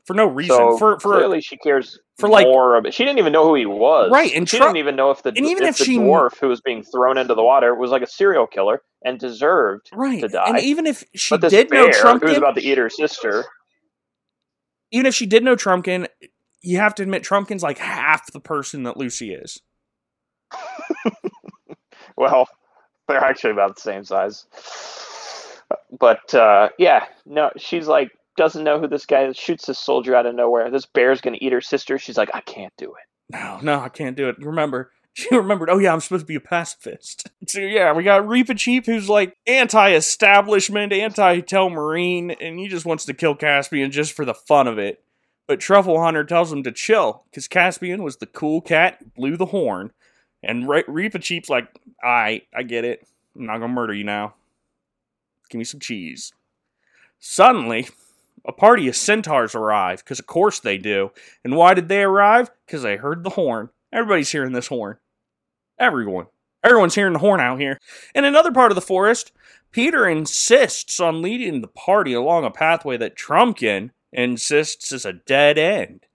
for no reason. So for for clearly, she cares for, like- more. About, she didn't even know who he was. Right, and she didn't even know if the and even if the she- dwarf who was being thrown into the water was like a serial killer and deserved. right, to die. and even if she but did know bear who was Trumpkin, about to eat her sister. even if she did know Trumpkin, you have to admit Trumpkin's like half the person that Lucy is. Well, they're actually about the same size. But uh, yeah, no, she's like doesn't know who this guy is. Shoots this soldier out of nowhere. This bear's gonna eat her sister. She's like, I can't do it. No, no, I can't do it. Remember, she remembered. Oh yeah, I'm supposed to be a pacifist. So yeah, we got Reepicheep, who's like anti-establishment, anti-Telmarine, and he just wants to kill Caspian just for the fun of it. But Truffle Hunter tells him to chill because Caspian was the cool cat, blew the horn, and Re- Reepicheep's like, "I, I get it. I'm not gonna murder you now. Give me some cheese." Suddenly, a party of centaurs arrive because, of course, they do. And why did they arrive? Because they heard the horn. Everybody's hearing this horn. Everyone. Everyone's hearing the horn out here. In another part of the forest, Peter insists on leading the party along a pathway that Trumpkin insists is a dead end.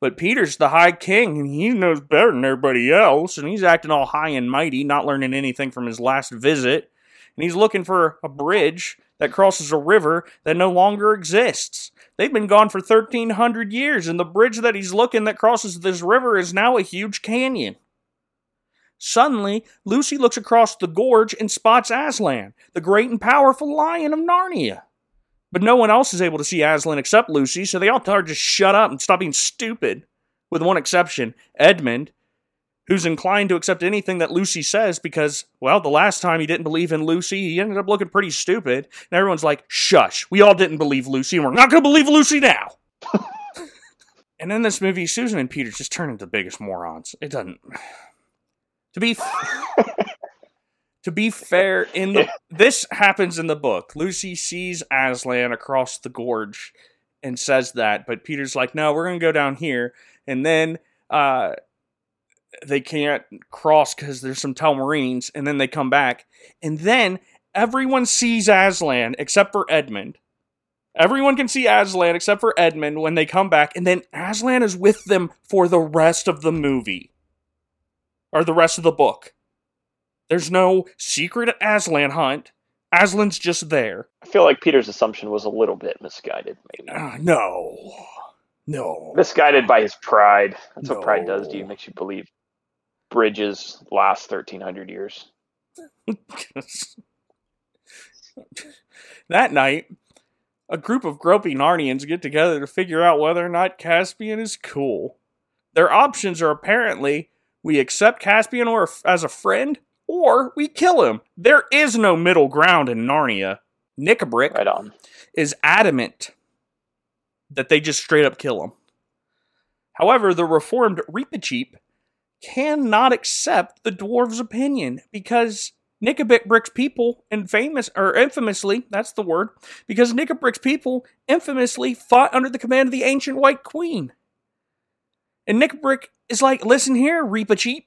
But Peter's the High King, and he knows better than everybody else, and he's acting all high and mighty, not learning anything from his last visit. And he's looking for a bridge that crosses a river that no longer exists. They've been gone for 1,300 years, and the bridge that he's looking that crosses this river is now a huge canyon. Suddenly, Lucy looks across the gorge and spots Aslan, the great and powerful lion of Narnia. But no one else is able to see Aslan except Lucy, so they all tell her to shut up and stop being stupid. With one exception, Edmund, who's inclined to accept anything that Lucy says because, well, the last time he didn't believe in Lucy, he ended up looking pretty stupid. And everyone's like, shush, we all didn't believe Lucy, and we're not going to believe Lucy now. and in this movie, Susan and Peter just turn into the biggest morons. It doesn't. To be. To be fair, in the this happens in the book. Lucy sees Aslan across the gorge and says that, but Peter's like, "No, we're gonna go down here." And then uh, they can't cross because there's some Telmarines, and then they come back, and then everyone sees Aslan except for Edmund. Everyone can see Aslan except for Edmund when they come back, and then Aslan is with them for the rest of the movie or the rest of the book. There's no secret Aslan hunt. Aslan's just there. I feel like Peter's assumption was a little bit misguided, maybe. Uh, no. No. Misguided by his pride. That's what pride does to you. No. Makes you believe bridges last 1,300 years. that night, a group of gropey Narnians get together to figure out whether or not Caspian is cool. Their options are apparently we accept Caspian or as a friend, or we kill him. There is no middle ground in Narnia. Nikabrik Right on. is adamant that they just straight up kill him. However, the reformed Reepicheep cannot accept the dwarves' opinion because Nikabrik's people infamous or infamously, that's the word, because Nikabrik's people infamously fought under the command of the ancient White Queen. And Nikabrik is like, listen here, Reepicheep.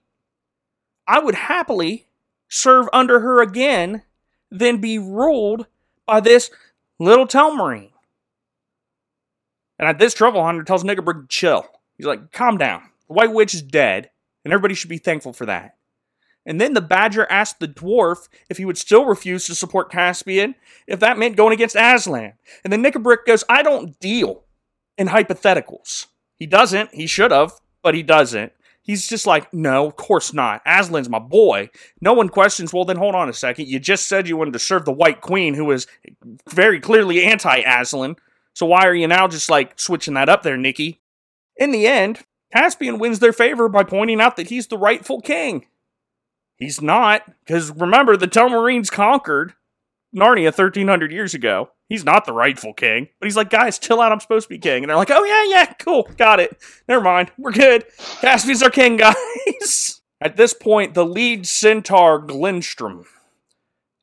I would happily serve under her again than be ruled by this little Telmarine. And at this Truffle Hunter tells Nikabrik to chill. He's like, calm down. The White Witch is dead, and everybody should be thankful for that. And then the Badger asked the dwarf if he would still refuse to support Caspian if that meant going against Aslan. And then Nikabrik goes, I don't deal in hypotheticals. He doesn't. He should have, but he doesn't. He's just like, no, of course not. Aslan's my boy. No one questions, well, then hold on a second. You just said you wanted to serve the White Queen, who is very clearly anti Aslan. So why are you now just like switching that up there, Nikki? In the end, Caspian wins their favor by pointing out that he's the rightful king. He's not, because remember, the Telmarines conquered Narnia 1300 years ago. He's not the rightful king. But he's like, guys, chill out, I'm supposed to be king. And they're like, oh, yeah, yeah, cool, got it. Never mind, we're good. Caspian's our king, guys. At this point, the lead centaur, Glenstrom,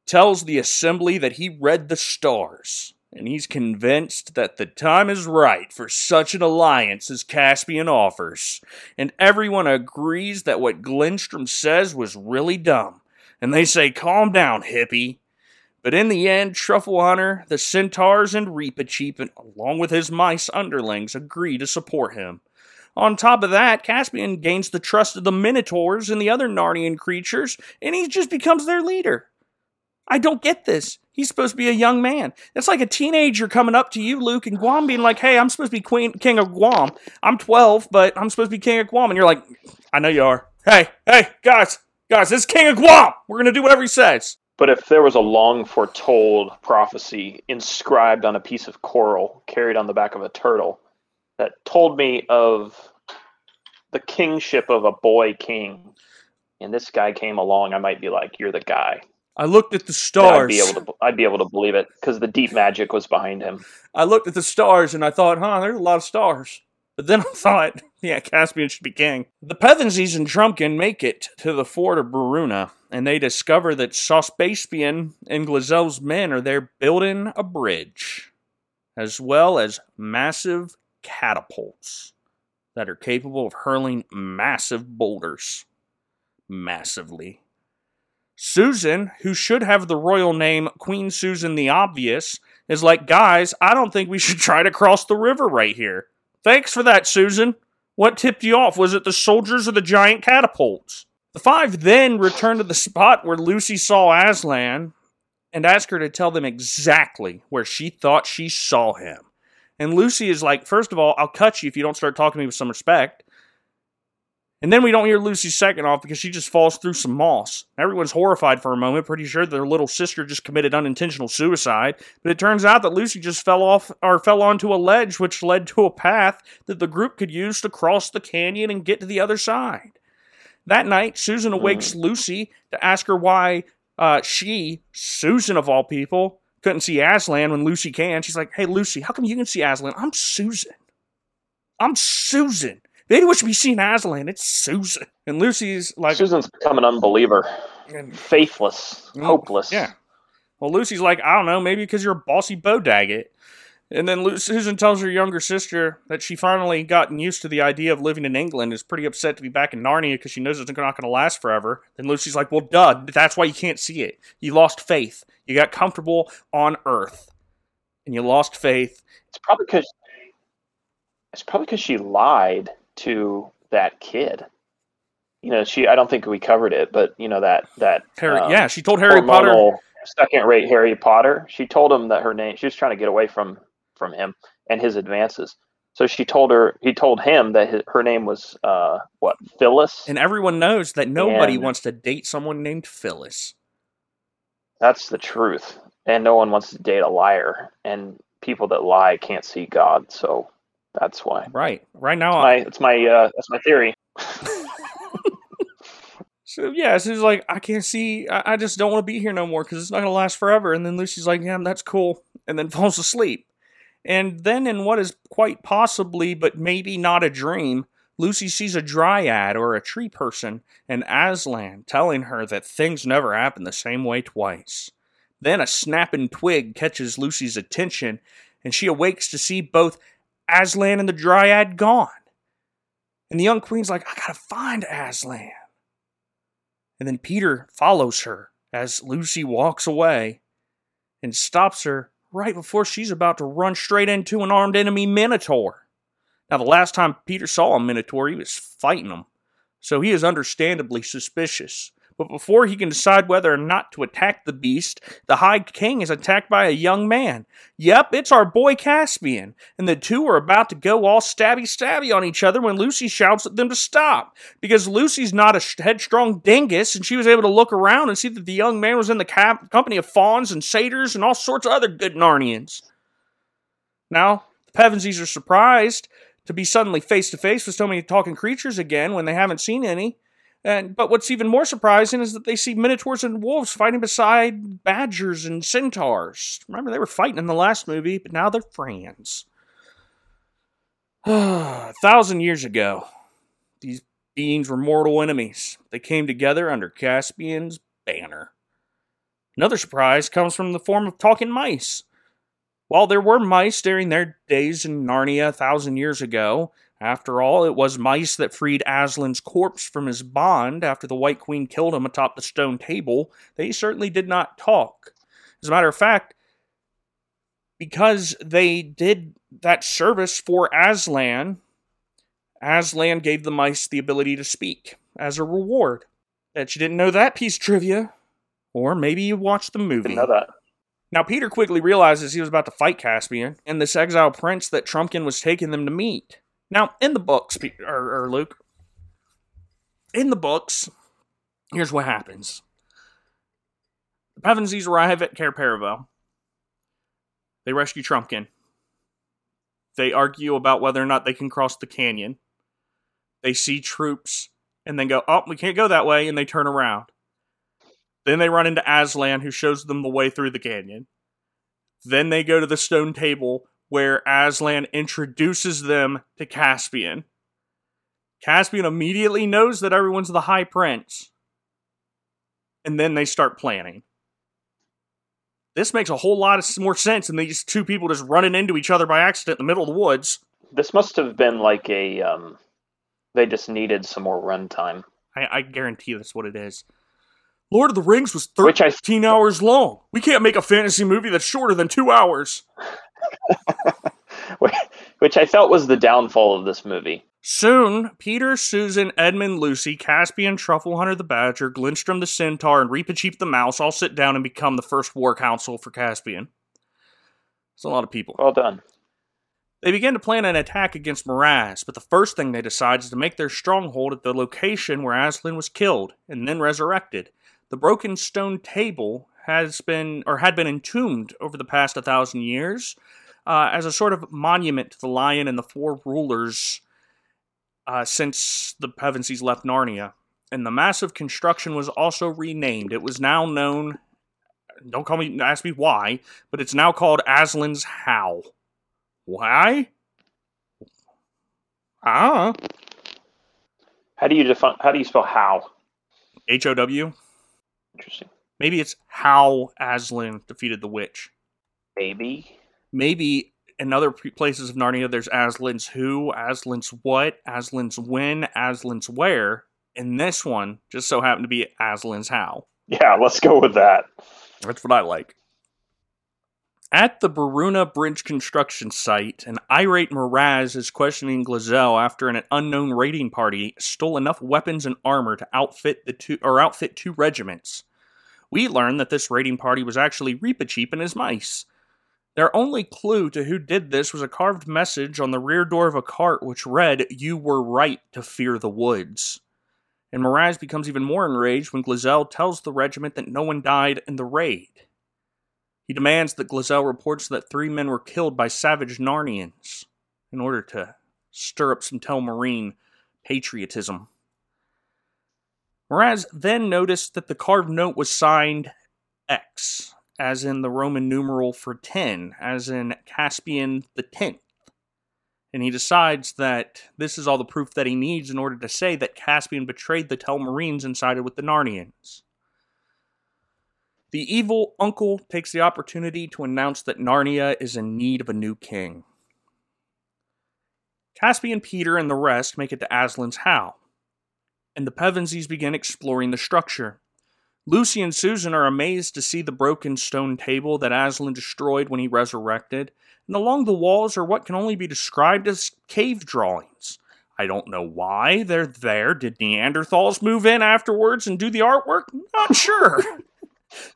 tells the assembly that he read the stars, and he's convinced that the time is right for such an alliance as Caspian offers. And everyone agrees that what Glenstrom says was really dumb. And they say, calm down, hippie. But in the end, Truffle Hunter, the centaurs, and Reepicheep, along with his mice underlings, agree to support him. On top of that, Caspian gains the trust of the Minotaurs and the other Narnian creatures, and he just becomes their leader. I don't get this. He's supposed to be a young man. It's like a teenager coming up to you, Luke, and Guam being like, hey, I'm supposed to be queen, king of Guam. I'm 12, but I'm supposed to be king of Guam. And you're like, I know you are. Hey, hey, guys, guys, this is king of Guam. We're going to do whatever he says. But if there was a long foretold prophecy inscribed on a piece of coral carried on the back of a turtle that told me of the kingship of a boy king, and this guy came along, I might be like, "You're the guy." I looked at the stars. I'd be able to. I'd be able to believe it because the deep magic was behind him. I looked at the stars and I thought, huh, there's a lot of stars. But then I thought, yeah, Caspian should be king. The Pevensies and Trumpkin make it to the fort of Beruna, and they discover that Sopespian and Glozelle's men are there building a bridge, as well as massive catapults that are capable of hurling massive boulders. Massively. Susan, who should have the royal name Queen Susan the Obvious, is like, guys, I don't think we should try to cross the river right here. Thanks for that, Susan. What tipped you off? Was it the soldiers or the giant catapults? The five then return to the spot where Lucy saw Aslan and ask her to tell them exactly where she thought she saw him. And Lucy is like, first of all, I'll cut you if you don't start talking to me with some respect. And then we don't hear Lucy's second off because she just falls through some moss. Everyone's horrified for a moment, pretty sure their little sister just committed unintentional suicide. But it turns out that Lucy just fell off or fell onto a ledge which led to a path that the group could use to cross the canyon and get to the other side. That night, Susan awakes Lucy to ask her why uh, she, Susan of all people, couldn't see Aslan when Lucy can. She's like, hey, Lucy, how come you can see Aslan? I'm Susan. I'm Susan. Maybe we should be seeing Aslan. It's Susan. And Lucy's like, Susan's become an unbeliever, and- faithless, Mm, hopeless. yeah. Well, Lucy's like, I don't know, maybe because you're a bossy bodaggit. And then Lu- Susan tells her younger sister that she finally gotten used to the idea of living in England, is pretty upset to be back in Narnia because she knows it's not going to last forever. Then Lucy's like, well, duh, that's why you can't see it. You lost faith. You got comfortable on Earth. And you lost faith. It's probably because it's probably because she lied to that kid. You know, she. I don't think we covered it, but you know that that Harry, um, yeah, she told Harry Potter. second-rate Harry Potter. She told him that her name. She was trying to get away from from him and his advances. So she told her. He told him that his, her name was uh, what Phyllis. And everyone knows that nobody And- wants to date someone named Phyllis. That's the truth. And no one wants to date a liar. And people that lie can't see God. So that's why. Right. Right now, My, it's my uh, that's my theory. So yeah, so he's like, I can't see. I, I just don't want to be here no more because it's not gonna last forever. And then Lucy's like, Yeah, that's cool, and then falls asleep. And then, in what is quite possibly, but maybe not a dream, Lucy sees a dryad or a tree person, and Aslan telling her that things never happen the same way twice. Then a snapping twig catches Lucy's attention, and she awakes to see both Aslan and the dryad gone. And the young queen's like, I gotta find Aslan. And then Peter follows her as Lucy walks away and stops her right before she's about to run straight into an armed enemy Minotaur. Now, the last time Peter saw a Minotaur, he was fighting him, so he is understandably suspicious. But before he can decide whether or not to attack the beast, the High King is attacked by a young man. Yep, it's our boy Caspian, and the two are about to go all stabby stabby on each other when Lucy shouts at them to stop because Lucy's not a headstrong dingus, and she was able to look around and see that the young man was in the cap- company of fawns and satyrs and all sorts of other good Narnians. Now, the Pevensies are surprised to be suddenly face to face with so many talking creatures again when they haven't seen any. And but what's even more surprising is that they see minotaurs and wolves fighting beside badgers and centaurs. Remember, they were fighting in the last movie, but now they're friends. A thousand years ago, these beings were mortal enemies. They came together under Caspian's banner. Another surprise comes from the form of talking mice. While there were mice during their days in Narnia a thousand years ago, after all, it was mice that freed Aslan's corpse from his bond after the White Queen killed him atop the stone table. They certainly did not talk. As a matter of fact, because they did that service for Aslan, Aslan gave the mice the ability to speak as a reward. Bet you didn't know that piece of trivia. Or maybe you watched the movie. Didn't know that. Now, Peter quickly realizes he was about to fight Caspian and this exile prince that Trumpkin was taking them to meet. Now, in the books, or, or Luke, in the books, here's what happens. The Pevensies arrive at Cair Paravel. They rescue Trumpkin. They argue about whether or not they can cross the canyon. They see troops and then go, oh, we can't go that way, and they turn around. Then they run into Aslan, who shows them the way through the canyon. Then they go to the stone table where Aslan introduces them to Caspian. Caspian immediately knows that everyone's the High Prince. And then they start planning. This makes a whole lot of more sense than these two people just running into each other by accident in the middle of the woods. This must have been like a. Um, they just needed some more runtime. I, I guarantee that's what it is. Lord of the Rings was 13 I... hours long. We can't make a fantasy movie that's shorter than two hours. Which I felt was the downfall of this movie. Soon, Peter, Susan, Edmund, Lucy, Caspian, Truffle Hunter the Badger, Glintstrom the Centaur, and Reepicheep the Mouse all sit down and become the first war council for Caspian. It's a lot of people. Well done. They begin to plan an attack against Miraz, but the first thing they decide is to make their stronghold at the location where Aslan was killed and then resurrected. The broken stone table has been or had been entombed over the past a 1000 years uh, as a sort of monument to the lion and the four rulers uh, since the Pevensies left Narnia. And the massive construction was also renamed. It was now known, don't call me, ask me why, but it's now called Aslan's How. Why? Ah. How do you define? How do you spell how? H O W. Interesting. Maybe it's how Aslan defeated the witch. Maybe. Maybe in other places of Narnia, there's Aslan's who, Aslan's what, Aslan's when, Aslan's where. And this one, just so happened to be Aslan's how. Yeah, let's go with that. That's what I like. At the Beruna Bridge construction site, an irate Miraz is questioning Glozelle after an unknown raiding party stole enough weapons and armor to outfit the two or outfit two regiments. We learn that this raiding party was actually Reepicheep and his mice. Their only clue to who did this was a carved message on the rear door of a cart which read, You were right to fear the woods. And Miraz becomes even more enraged when Glozelle tells the regiment that no one died in the raid. He demands that Glozelle reports that three men were killed by savage Narnians in order to stir up some Telmarine patriotism. Miraz then noticed that the carved note was signed X, as in the Roman numeral for 10, as in Caspian the 10th. And he decides that this is all the proof that he needs in order to say that Caspian betrayed the Telmarines and sided with the Narnians. The evil uncle takes the opportunity to announce that Narnia is in need of a new king. Caspian, Peter, and the rest make it to Aslan's How, and the Pevensies begin exploring the structure. Lucy and Susan are amazed to see the broken stone table that Aslan destroyed when he resurrected, and along the walls are what can only be described as cave drawings. I don't know why they're there. Did Neanderthals move in afterwards and do the artwork? Not sure.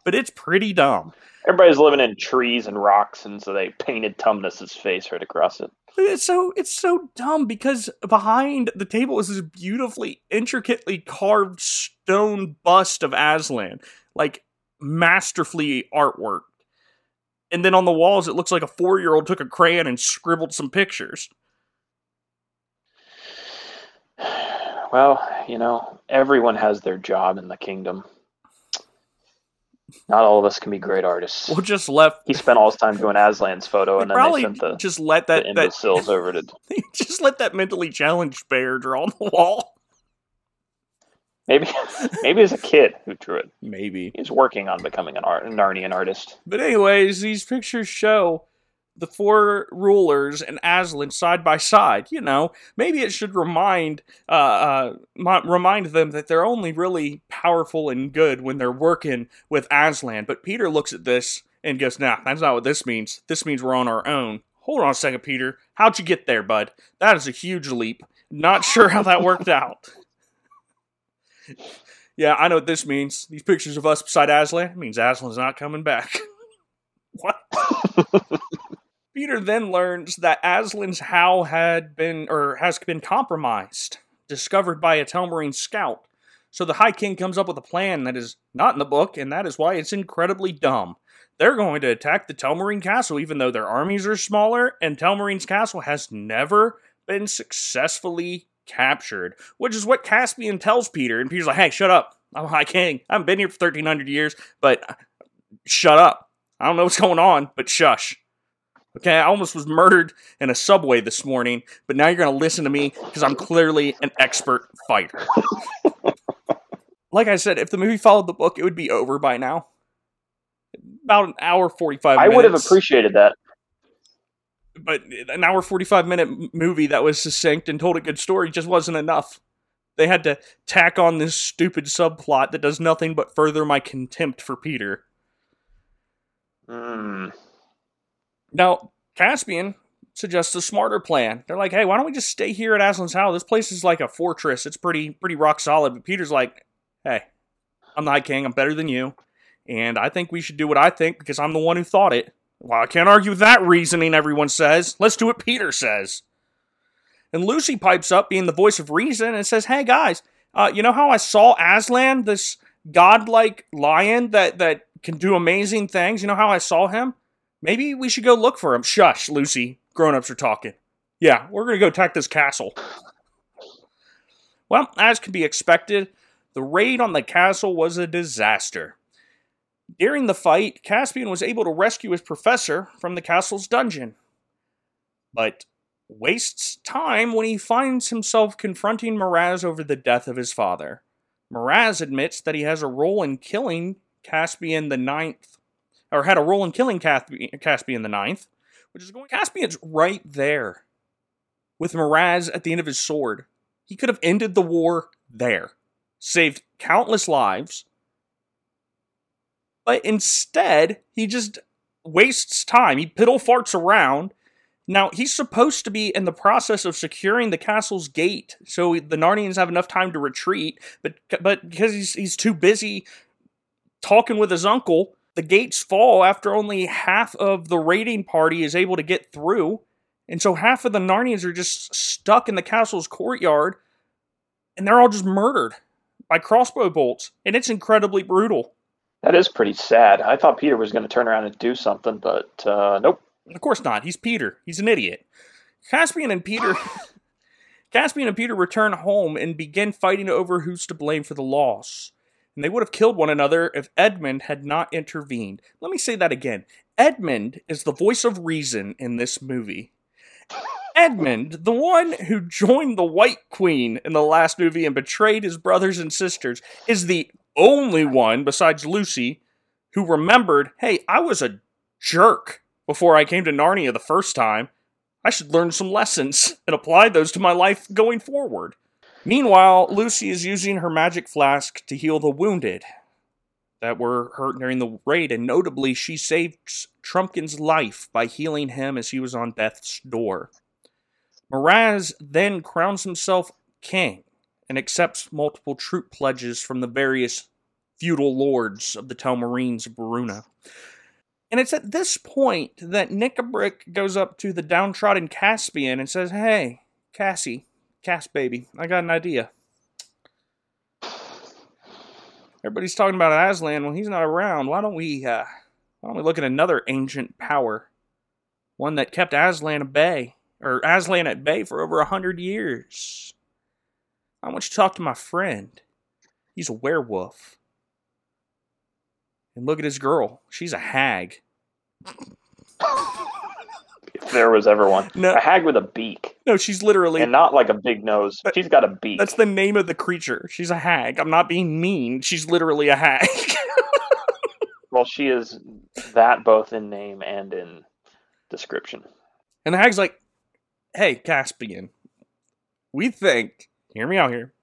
but it's pretty dumb. Everybody's living in trees and rocks, and so they painted Tumnus's face right across it. It's so it's so dumb because behind the table is this beautifully intricately carved stone bust of Aslan, like masterfully artwork. And then on the walls, it looks like a four year old took a crayon and scribbled some pictures. Well, you know, everyone has their job in the kingdom. Not all of us can be great artists. We'll just left. He spent all his time doing Aslan's photo, and then they sent the just let that the imbeciles that, over to just let that mentally challenged bear draw on the wall. Maybe, maybe as a kid who drew it. Maybe he's working on becoming an art, an Narnian artist. But anyways, these pictures show the four rulers and Aslan side by side. You know, maybe it should remind uh, uh, remind them that they're only really powerful and good when they're working with Aslan. But Peter looks at this And goes, nah, that's not what this means. This means we're on our own. Hold on a second, Peter. How'd you get there, bud? That is a huge leap. Not sure how that worked out. yeah, I know what this means. These pictures of us beside Aslan means Aslan's not coming back. what? Peter then learns that Aslan's How had been or has been compromised, discovered by a Telmarine scout. So the High King comes up with a plan that is not in the book, and that is why it's incredibly dumb. They're going to attack the Telmarine castle, even though their armies are smaller, and Telmarine's castle has never been successfully captured, which is what Caspian tells Peter. And Peter's like, hey, shut up. I'm High King. I haven't been here for 1300 years, but shut up. I don't know what's going on, but shush. Okay, I almost was murdered in a subway this morning, but now you're going to listen to me because I'm clearly an expert fighter. like I said, if the movie followed the book, it would be over by now. About an hour 45 I minutes. would have appreciated that. But an hour 45 minute movie that was succinct and told a good story just wasn't enough. They had to tack on this stupid subplot that does nothing but further my contempt for Peter. Hmm. Now, Caspian suggests a smarter plan. They're like, "Hey, why don't we just stay here at Aslan's house? This place is like a fortress. It's pretty pretty rock solid." But Peter's like, "Hey, I'm the High King. I'm better than you, and I think we should do what I think because I'm the one who thought it." Well, I can't argue that reasoning. Everyone says, "Let's do what Peter says." And Lucy pipes up, being the voice of reason, and says, "Hey guys, uh, you know how I saw Aslan, this godlike lion that that can do amazing things? You know how I saw him? Maybe we should go look for him. Shush, Lucy. Grown ups are talking. Yeah, we're going to go attack this castle. Well, as can be expected, the raid on the castle was a disaster. During the fight, Caspian was able to rescue his professor from the castle's dungeon, but wastes time when he finds himself confronting Miraz over the death of his father. Miraz admits that he has a role in killing Caspian the Ninth or had a role in killing Caspian the Ninth, which is going. Caspian's right there with Miraz at the end of his sword. He could have ended the war there, saved countless lives, but instead he just wastes time. He piddle farts around. Now he's supposed to be in the process of securing the castle's gate, so the Narnians have enough time to retreat. But but because he's he's too busy talking with his uncle, the gates fall after only half of the raiding party is able to get through. And so half of the Narnians are just stuck in the castle's courtyard and they're all just murdered by crossbow bolts. And it's incredibly brutal. That is pretty sad. I thought Peter was going to turn around and do something, but uh, nope. Of course not. He's Peter. He's an idiot. Caspian and Peter Caspian and Peter return home and begin fighting over who's to blame for the loss. And they would have killed one another if Edmund had not intervened. Let me say that again. Edmund is the voice of reason in this movie. Edmund, the one who joined the White Queen in the last movie and betrayed his brothers and sisters, is the only one, besides Lucy, who remembered hey, I was a jerk before I came to Narnia the first time. I should learn some lessons and apply those to my life going forward. Meanwhile, Lucy is using her magic flask to heal the wounded that were hurt during the raid, and notably, she saved Trumpkin's life by healing him as he was on death's door. Miraz then crowns himself king and accepts multiple troop pledges from the various feudal lords of the Telmarines of Beruna. And it's at this point that Nikabrik goes up to the downtrodden Caspian and says, Hey, Cassie, Cass baby, I got an idea. Everybody's talking about Aslan when he's not around. Why don't we uh why don't we look at another ancient power? One that kept Aslan at bay, or Aslan at bay for over a hundred years. I want you to talk to my friend. He's a werewolf. And look at his girl. She's a hag. There was ever one. No. A hag with a beak. No, she's literally And not like a big nose. She's got a beak. That's the name of the creature. She's a hag. I'm not being mean. She's literally a hag. Well, she is that both in name and in description. and the hag's like, hey, Caspian, we think, hear me out here,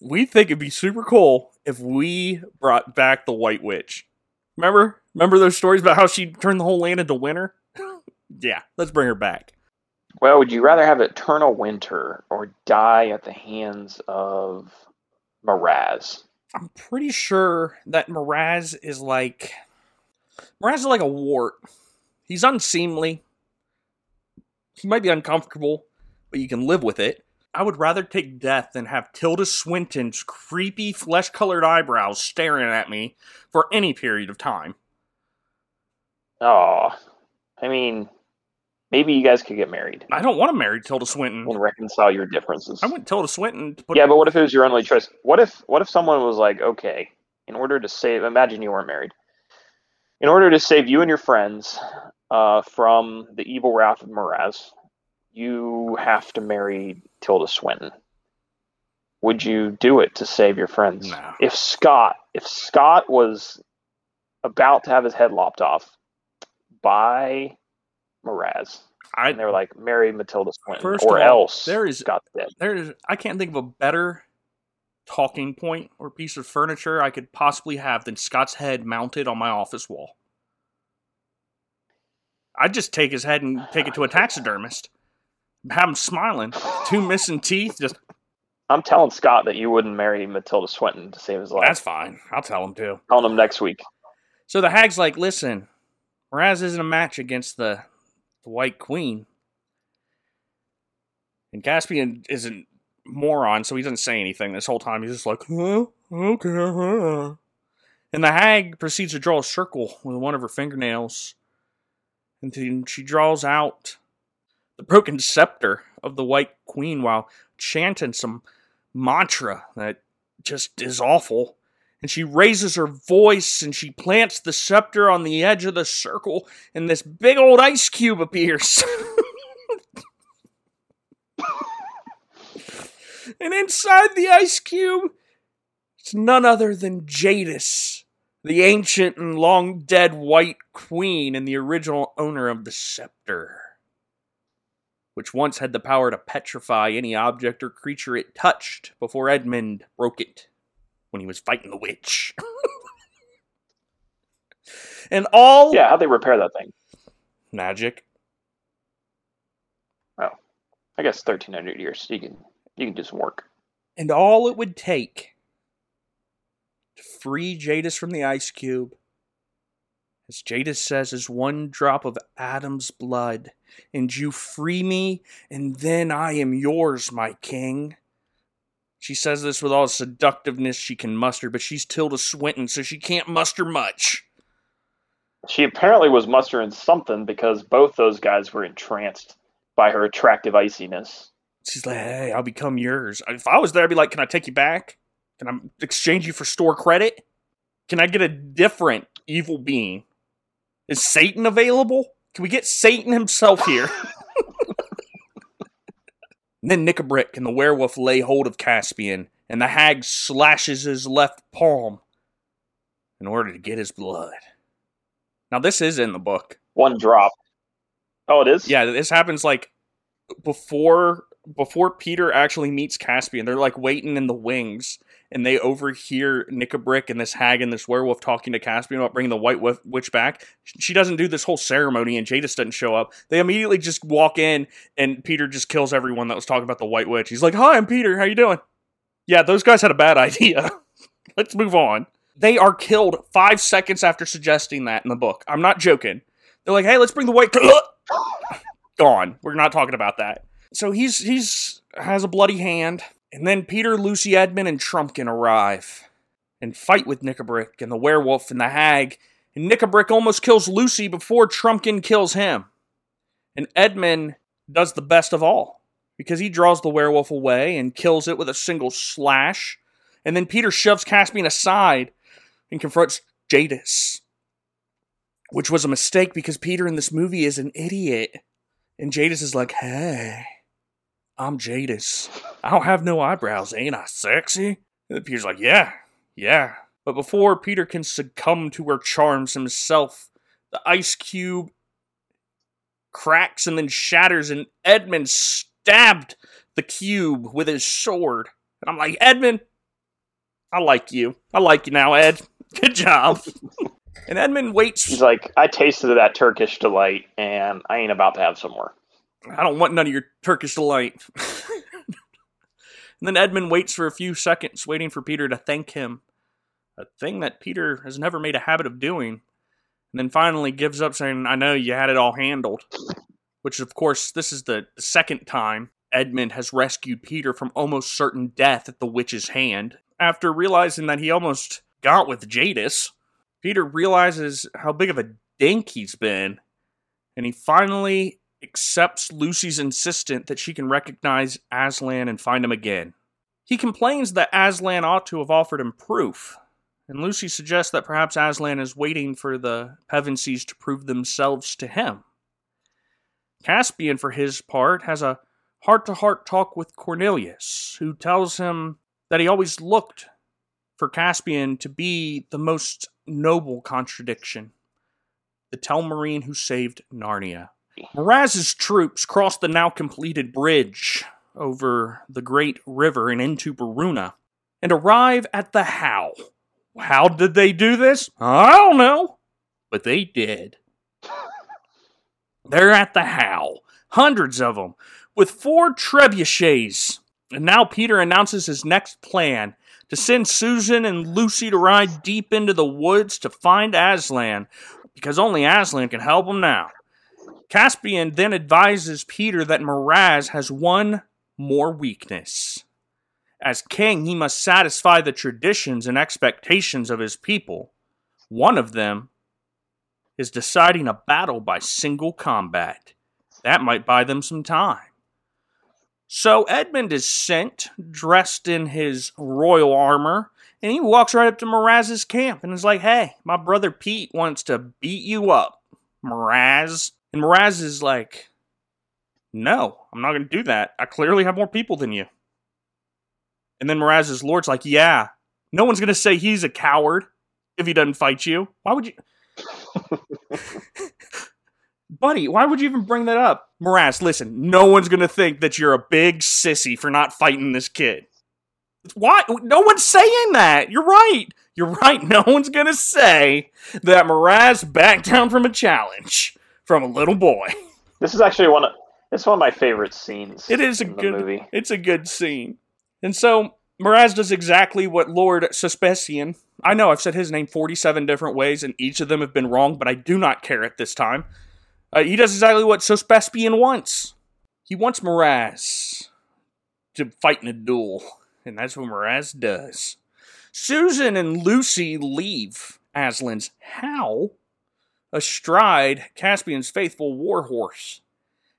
we think it'd be super cool if we brought back the White Witch. Remember? Remember those stories about how she turned the whole land into winter? Yeah, let's bring her back. Well, would you rather have eternal winter or die at the hands of Miraz? I'm pretty sure that Miraz is like Miraz is like a wart. He's unseemly. He might be uncomfortable, but you can live with it. I would rather take death than have Tilda Swinton's creepy flesh colored eyebrows staring at me for any period of time. Oh, I mean, maybe you guys could get married I don't want to marry Tilda Swinton. and reconcile your differences. I want Tilda Swinton to put yeah, but what if it was your only choice? What if what if someone was like, okay, in order to save, imagine you weren't married. In order to save you and your friends uh, from the evil wrath of Miraz, you have to marry Tilda Swinton. Would you do it to save your friends? No. If Scott, if Scott was about to have his head lopped off by Miraz, I and they were like, marry Matilda Swinton, or all, else there is- Scott's dead. there is I can't think of a better talking point or piece of furniture I could possibly have than Scott's head mounted on my office wall. I'd just take his head and take it to a taxidermist. Have him smiling. Two missing teeth. Just I'm telling Scott that you wouldn't marry Matilda Swinton to save his life. that's fine. I'll tell him to. Telling him next week. So the hag's like, listen, Miraz isn't a match against the, the White Queen. And Caspian isn't moron, so he doesn't say anything this whole time. He's just like, okay. huh." And the hag proceeds to draw a circle with one of her fingernails. And then she draws out the broken scepter of the White Queen while chanting some mantra that just is awful and she raises her voice and she plants the scepter on the edge of the circle and this big old ice cube appears. And inside the ice cube it's none other than jadis the ancient and long dead white queen and the original owner of the scepter which once had the power to petrify any object or creature it touched before edmund broke it when he was fighting the witch. and all Yeah, how'd they repair that thing? magic. Oh. I guess 1300 years. You can you can do some work. And all it would take to free Jadis from the ice cube, as Jadis says, is one drop of Adam's blood. And you free me, and then I am yours, my king. She says this with all the seductiveness she can muster, but she's Tilda Swinton, so she can't muster much. She apparently was mustering something because both those guys were entranced by her attractive iciness. She's like, hey, I'll become yours. If I was there, I'd be like, can I take you back? Can I exchange you for store credit? Can I get a different evil being? Is Satan available? Can we get Satan himself here? Then Nikabrik and the werewolf lay hold of Caspian, and the hag slashes his left palm in order to get his blood. Now, this is in the book. One drop. Oh, it is. Yeah, this happens like before before Peter actually meets Caspian. They're like waiting in the wings, and they overhear Nikabrik and this hag and this werewolf talking to Caspian about bringing the White Witch back. She doesn't do this whole ceremony, and Jadis doesn't show up. They immediately just walk in, and Peter just kills everyone that was talking about the White Witch. He's like, "Hi, I'm Peter. How you doing?" Yeah, those guys had a bad idea. Let's move on. They are killed five seconds after suggesting that in the book. I'm not joking. They're like, "Hey, let's bring the White." Gone. We're not talking about that. So he's he's has a bloody hand, and then Peter, Lucy, Edmund, and Trumpkin arrive and fight with Nikabrik and the werewolf and the hag. And Nikabrik almost kills Lucy before Trumpkin kills him. And Edmund does the best of all because he draws the werewolf away and kills it with a single slash. And then Peter shoves Caspian aside and confronts Jadis, which was a mistake because Peter in this movie is an idiot. And Jadis is like, hey, I'm Jadis. I don't have no eyebrows. Ain't I sexy? And Peter's like, yeah, yeah. But before Peter can succumb to her charms himself, the ice cube cracks and then shatters, and Edmund stabbed the cube with his sword. And I'm like, Edmund, I like you. I like you now, Ed. Good job. And Edmund waits. He's like, I tasted that Turkish delight, and I ain't about to have some more. I don't want none of your Turkish delight. and then Edmund waits for a few seconds, waiting for Peter to thank him. A thing that Peter has never made a habit of doing. And then finally gives up, saying, I know you had it all handled. Which, of course, this is the second time Edmund has rescued Peter from almost certain death at the witch's hand. After realizing that he almost got with Jadis, Peter realizes how big of a dink he's been, and he finally accepts Lucy's insistence that she can recognize Aslan and find him again. He complains that Aslan ought to have offered him proof, and Lucy suggests that perhaps Aslan is waiting for the Pevensies to prove themselves to him. Caspian, for his part, has a heart to heart talk with Cornelius, who tells him that he always looked for Caspian to be the most noble contradiction the Telmarine who saved Narnia. Miraz's troops cross the now completed bridge over the great river and into Beruna and arrive at the How. How did they do this? I don't know, but they did. They're at the How, hundreds of them, with four trebuchets. And now Peter announces his next plan to send Susan and Lucy to ride deep into the woods to find Aslan, because only Aslan can help them now. Caspian then advises Peter that Miraz has one more weakness. As king, he must satisfy the traditions and expectations of his people. One of them is deciding a battle by single combat. That might buy them some time. So Edmund is sent, dressed in his royal armor, and he walks right up to Miraz's camp and is like, Hey, my brother Pete wants to beat you up, Miraz. And Miraz is like, No, I'm not going to do that. I clearly have more people than you. And then Miraz's lord's like, Yeah, no one's going to say he's a coward if he doesn't fight you. Why would you? Buddy, why would you even bring that up? Miraz, listen, no one's going to think that you're a big sissy for not fighting this kid. Why? No one's saying that. You're right. You're right. No one's going to say that Miraz backed down from a challenge from a little boy. This is actually one of it's one of my favorite scenes. It is a in good movie. It's a good scene. And so Miraz does exactly what Lord Suspicion. I know I've said his name 47 different ways and each of them have been wrong, but I do not care at this time. Uh, he does exactly what Suspispian wants. He wants Miraz to fight in a duel, and that's what Miraz does. Susan and Lucy leave Aslan's How astride Caspian's faithful warhorse.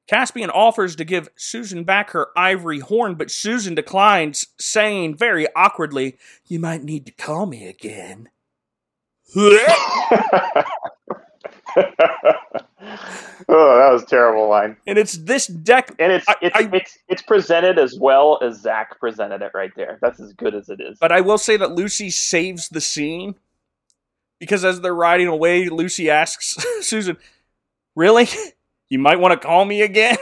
Caspian offers to give Susan back her ivory horn, but Susan declines, saying very awkwardly, You might need to call me again. oh, that was a terrible line. And it's this deck. And it's I- it's I- it's it's presented as well as Zach presented it right there. That's as good as it is. But I will say that Lucy saves the scene because as they're riding away, Lucy asks Susan, Really? You might want to call me again?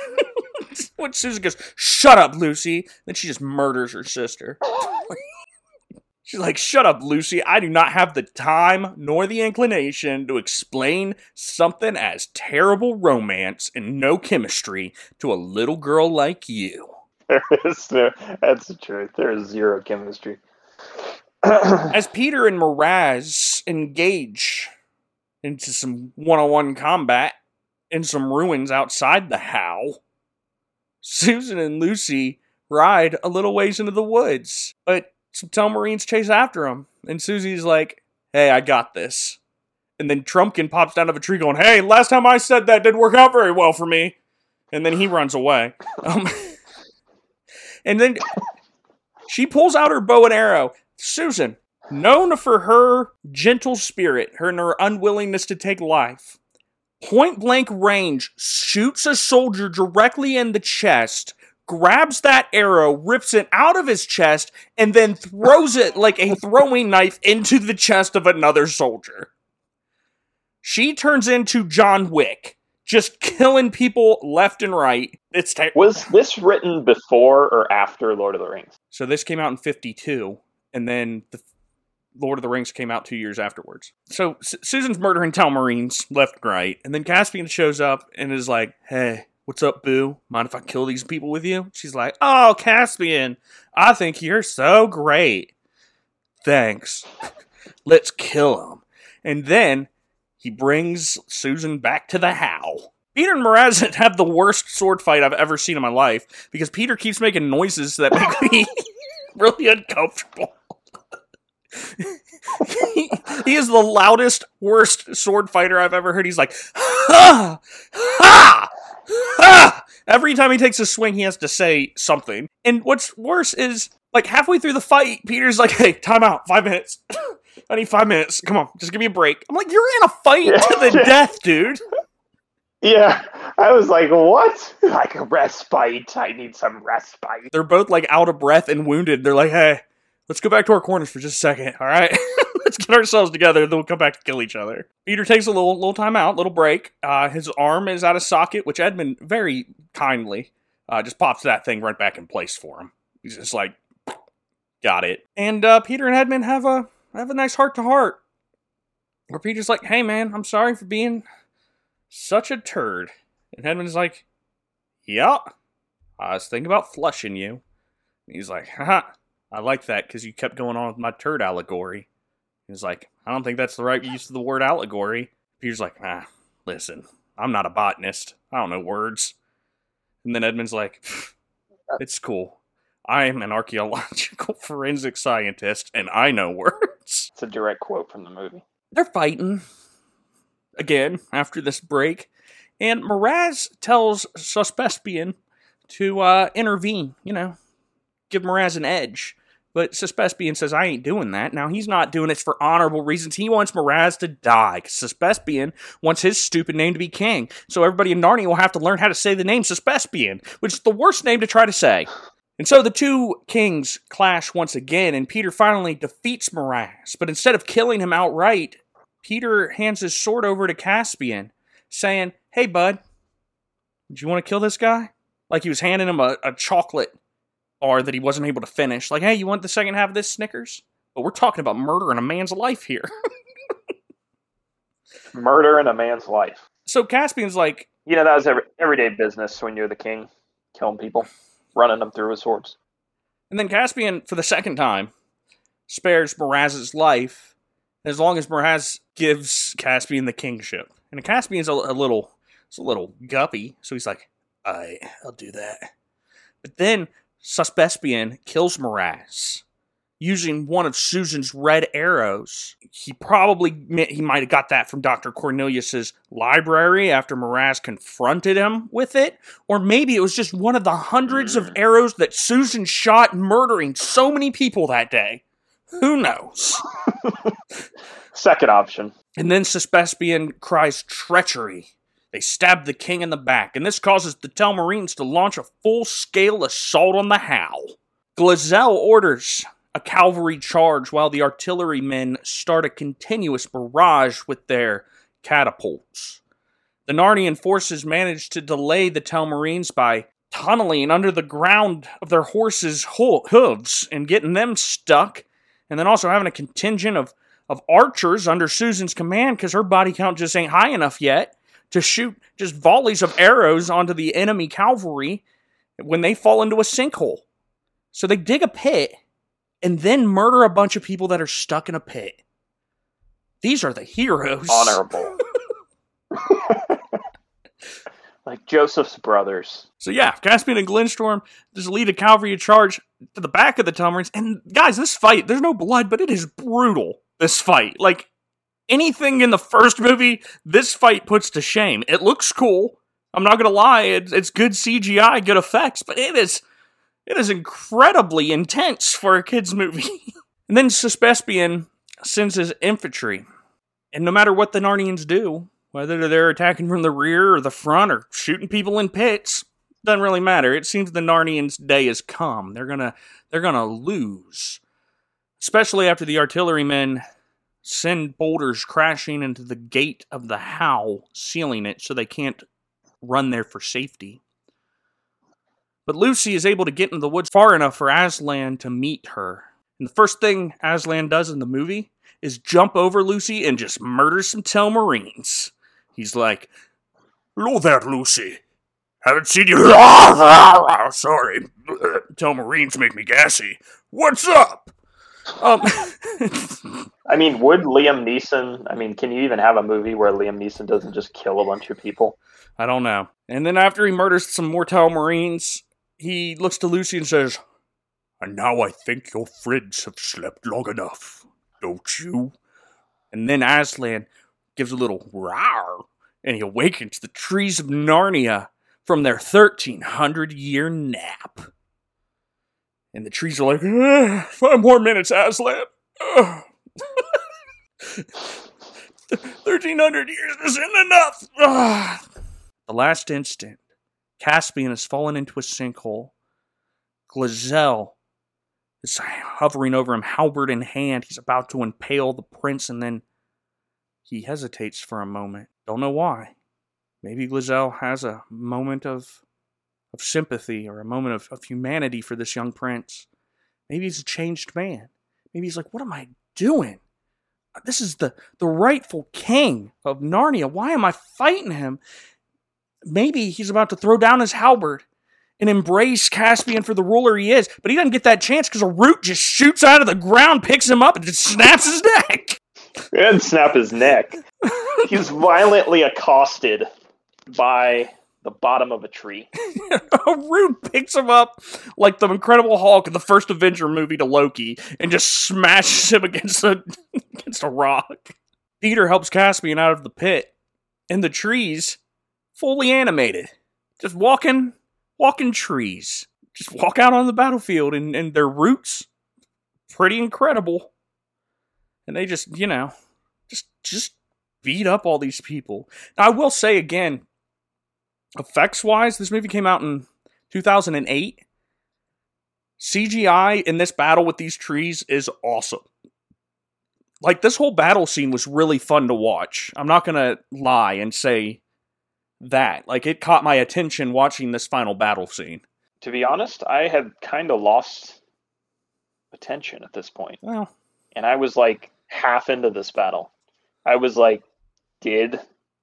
when Susan goes, Shut up, Lucy. Then she just murders her sister. She's like, Shut up, Lucy. I do not have the time nor the inclination to explain something as terrible romance and no chemistry to a little girl like you. there is no, that's the truth. There is zero chemistry. As Peter and Miraz engage into some one on one combat in some ruins outside the How, Susan and Lucy ride a little ways into the woods, but some Telmarines chase after them, and Susie's like, Hey, I got this. And then Trumpkin pops down of a tree going, Hey, last time I said that didn't work out very well for me. And then he runs away. Um, and then she pulls out her bow and arrow. Susan, known for her gentle spirit, her, and her unwillingness to take life, point blank range shoots a soldier directly in the chest, grabs that arrow, rips it out of his chest, and then throws it like a throwing knife into the chest of another soldier. She turns into John Wick, just killing people left and right. It's ter- Was this written before or after Lord of the Rings? So this came out in 52 and then the Lord of the Rings came out two years afterwards. So S- Susan's murdering Telmarines left and right, and then Caspian shows up and is like, "Hey, what's up, Boo? Mind if I kill these people with you?" She's like, "Oh, Caspian, I think you're so great. Thanks. Let's kill him." And then he brings Susan back to the How. Peter and Miraz have the worst sword fight I've ever seen in my life because Peter keeps making noises that make me really uncomfortable. He, he is the loudest, worst sword fighter I've ever heard. He's like, ha, ha, ha. Every time he takes a swing, he has to say something. And what's worse is, like, halfway through the fight, Peter's like, hey, time out, five minutes. I need five minutes. Come on, just give me a break. I'm like, you're in a fight to the death, dude. Yeah, I was like, what? Like a respite. I need some respite. They're both like out of breath and wounded. They're like, hey, let's go back to our corners for just a second, all right? let's get ourselves together, then we'll come back to kill each other. Peter takes a little little time out, little break. Uh, his arm is out of socket, which Edmund very kindly uh, just pops that thing right back in place for him. He's just like, got it. And uh, Peter and Edmund have a have a nice heart to heart. Where Peter's like, hey man, I'm sorry for being such a turd. And Edmund's like, yeah, I was thinking about flushing you. And he's like, haha, I like that because you kept going on with my turd allegory. He's like, I don't think that's the right use of the word allegory. Peter's like, ah, listen, I'm not a botanist. I don't know words. And then Edmund's like, it's cool. I am an archaeological forensic scientist and I know words. It's a direct quote from the movie. They're fighting again after this break, and Miraz tells Suspespian to uh, intervene, you know, give Miraz an edge. But Suspespian says, I ain't doing that. Now, he's not doing it for honorable reasons. He wants Miraz to die. Because Suspespian wants his stupid name to be king. So everybody in Narnia will have to learn how to say the name Suspespian, which is the worst name to try to say. And so the two kings clash once again, and Peter finally defeats Miraz. But instead of killing him outright, Peter hands his sword over to Caspian, saying, Hey, bud, do you want to kill this guy? Like he was handing him a, a chocolate bar that he wasn't able to finish. Like, hey, you want the second half of this Snickers? But we're talking about murdering a man's life here. Murder in a man's life. so Caspian's like, You know, that was every, everyday business when you're the king, killing people, running them through with swords. and then Caspian, for the second time, spares Miraz's life as long as Miraz gives Caspian the kingship. And Caspian's a, a little, it's a little guppy, so he's like, I, I'll do that. But then Suspespian kills Miraz using one of Susan's red arrows. He probably he might have got that from Dr. Cornelius's library after Miraz confronted him with it, or maybe it was just one of the hundreds of hmm. arrows that Susan shot murdering so many people that day. Who knows? Second option. And then Suspespian cries treachery. They stab the king in the back, and this causes the Telmarines to launch a full scale assault on the How. Glozelle orders a cavalry charge while the artillerymen start a continuous barrage with their catapults. The Narnian forces manage to delay the Telmarines by tunneling under the ground of their horses' ho- hooves and getting them stuck, and then also having a contingent of, of archers under Susan's command because her body count just ain't high enough yet to shoot just volleys of arrows onto the enemy cavalry when they fall into a sinkhole. So they dig a pit and then murder a bunch of people that are stuck in a pit. These are the heroes. Honorable. like Joseph's brothers. So yeah, Caspian and Glenstorm just lead a cavalry charge to the back of the Telmarines. And guys, this fight, there's no blood, but it is brutal. This fight. Like anything in the first movie, this fight puts to shame. It looks cool. I'm not gonna lie, it's, good CGI, good effects, but it is it is incredibly intense for a kids movie. and then Suspespian sends his infantry, and no matter what the Narnians do, whether they're attacking from the rear or the front or shooting people in pits, doesn't really matter. It seems the Narnians' day has come. They're gonna they're gonna lose, especially after the artillerymen send boulders crashing into the gate of the How, sealing it so they can't run there for safety. But Lucy is able to get into the woods far enough for Aslan to meet her. And the first thing Aslan does in the movie is jump over Lucy and just murder some Telmarines. He's like, Hello there, Lucy. Haven't seen you. Sorry. Telmarines make me gassy. What's up? Um, I mean, would Liam Neeson? I mean, can you even have a movie where Liam Neeson doesn't just kill a bunch of people? I don't know. And then after he murders some more Marines, he looks to Lucy and says, And now I think your friends have slept long enough, don't you? And then Aslan gives a little roar, and he awakens the trees of Narnia from their 1300 year nap. And the trees are like, "Ah, five more minutes, Aslan. Ah." 1300 years isn't enough. The last instant, Caspian has fallen into a sinkhole. Glozelle is hovering over him, halberd in hand. He's about to impale the prince, and then he hesitates for a moment. Don't know why. Maybe Glozelle has a moment of of sympathy or a moment of, of humanity for this young prince. Maybe he's a changed man. Maybe he's like, what am I doing? This is the, the rightful king of Narnia. Why am I fighting him? Maybe he's about to throw down his halberd and embrace Caspian for the ruler he is, but he doesn't get that chance because a root just shoots out of the ground, picks him up, and just snaps his neck. And snap his neck. He's violently accosted by the bottom of a tree. root picks him up like the Incredible Hulk in the first Avenger movie to Loki and just smashes him against a against a rock. Peter helps Caspian out of the pit, and the trees fully animated, just walking walking trees. Just walk out on the battlefield and, and their roots pretty incredible. And they just, you know, just just beat up all these people. Now I will say again, effects wise, this movie came out in 2008. CGI in this battle with these trees is awesome. Like, this whole battle scene was really fun to watch. I'm not gonna lie and say that. Like, it caught my attention watching this final battle scene. To be honest, I had kind of lost attention at this point. Well, and I was like half into this battle. I was like, did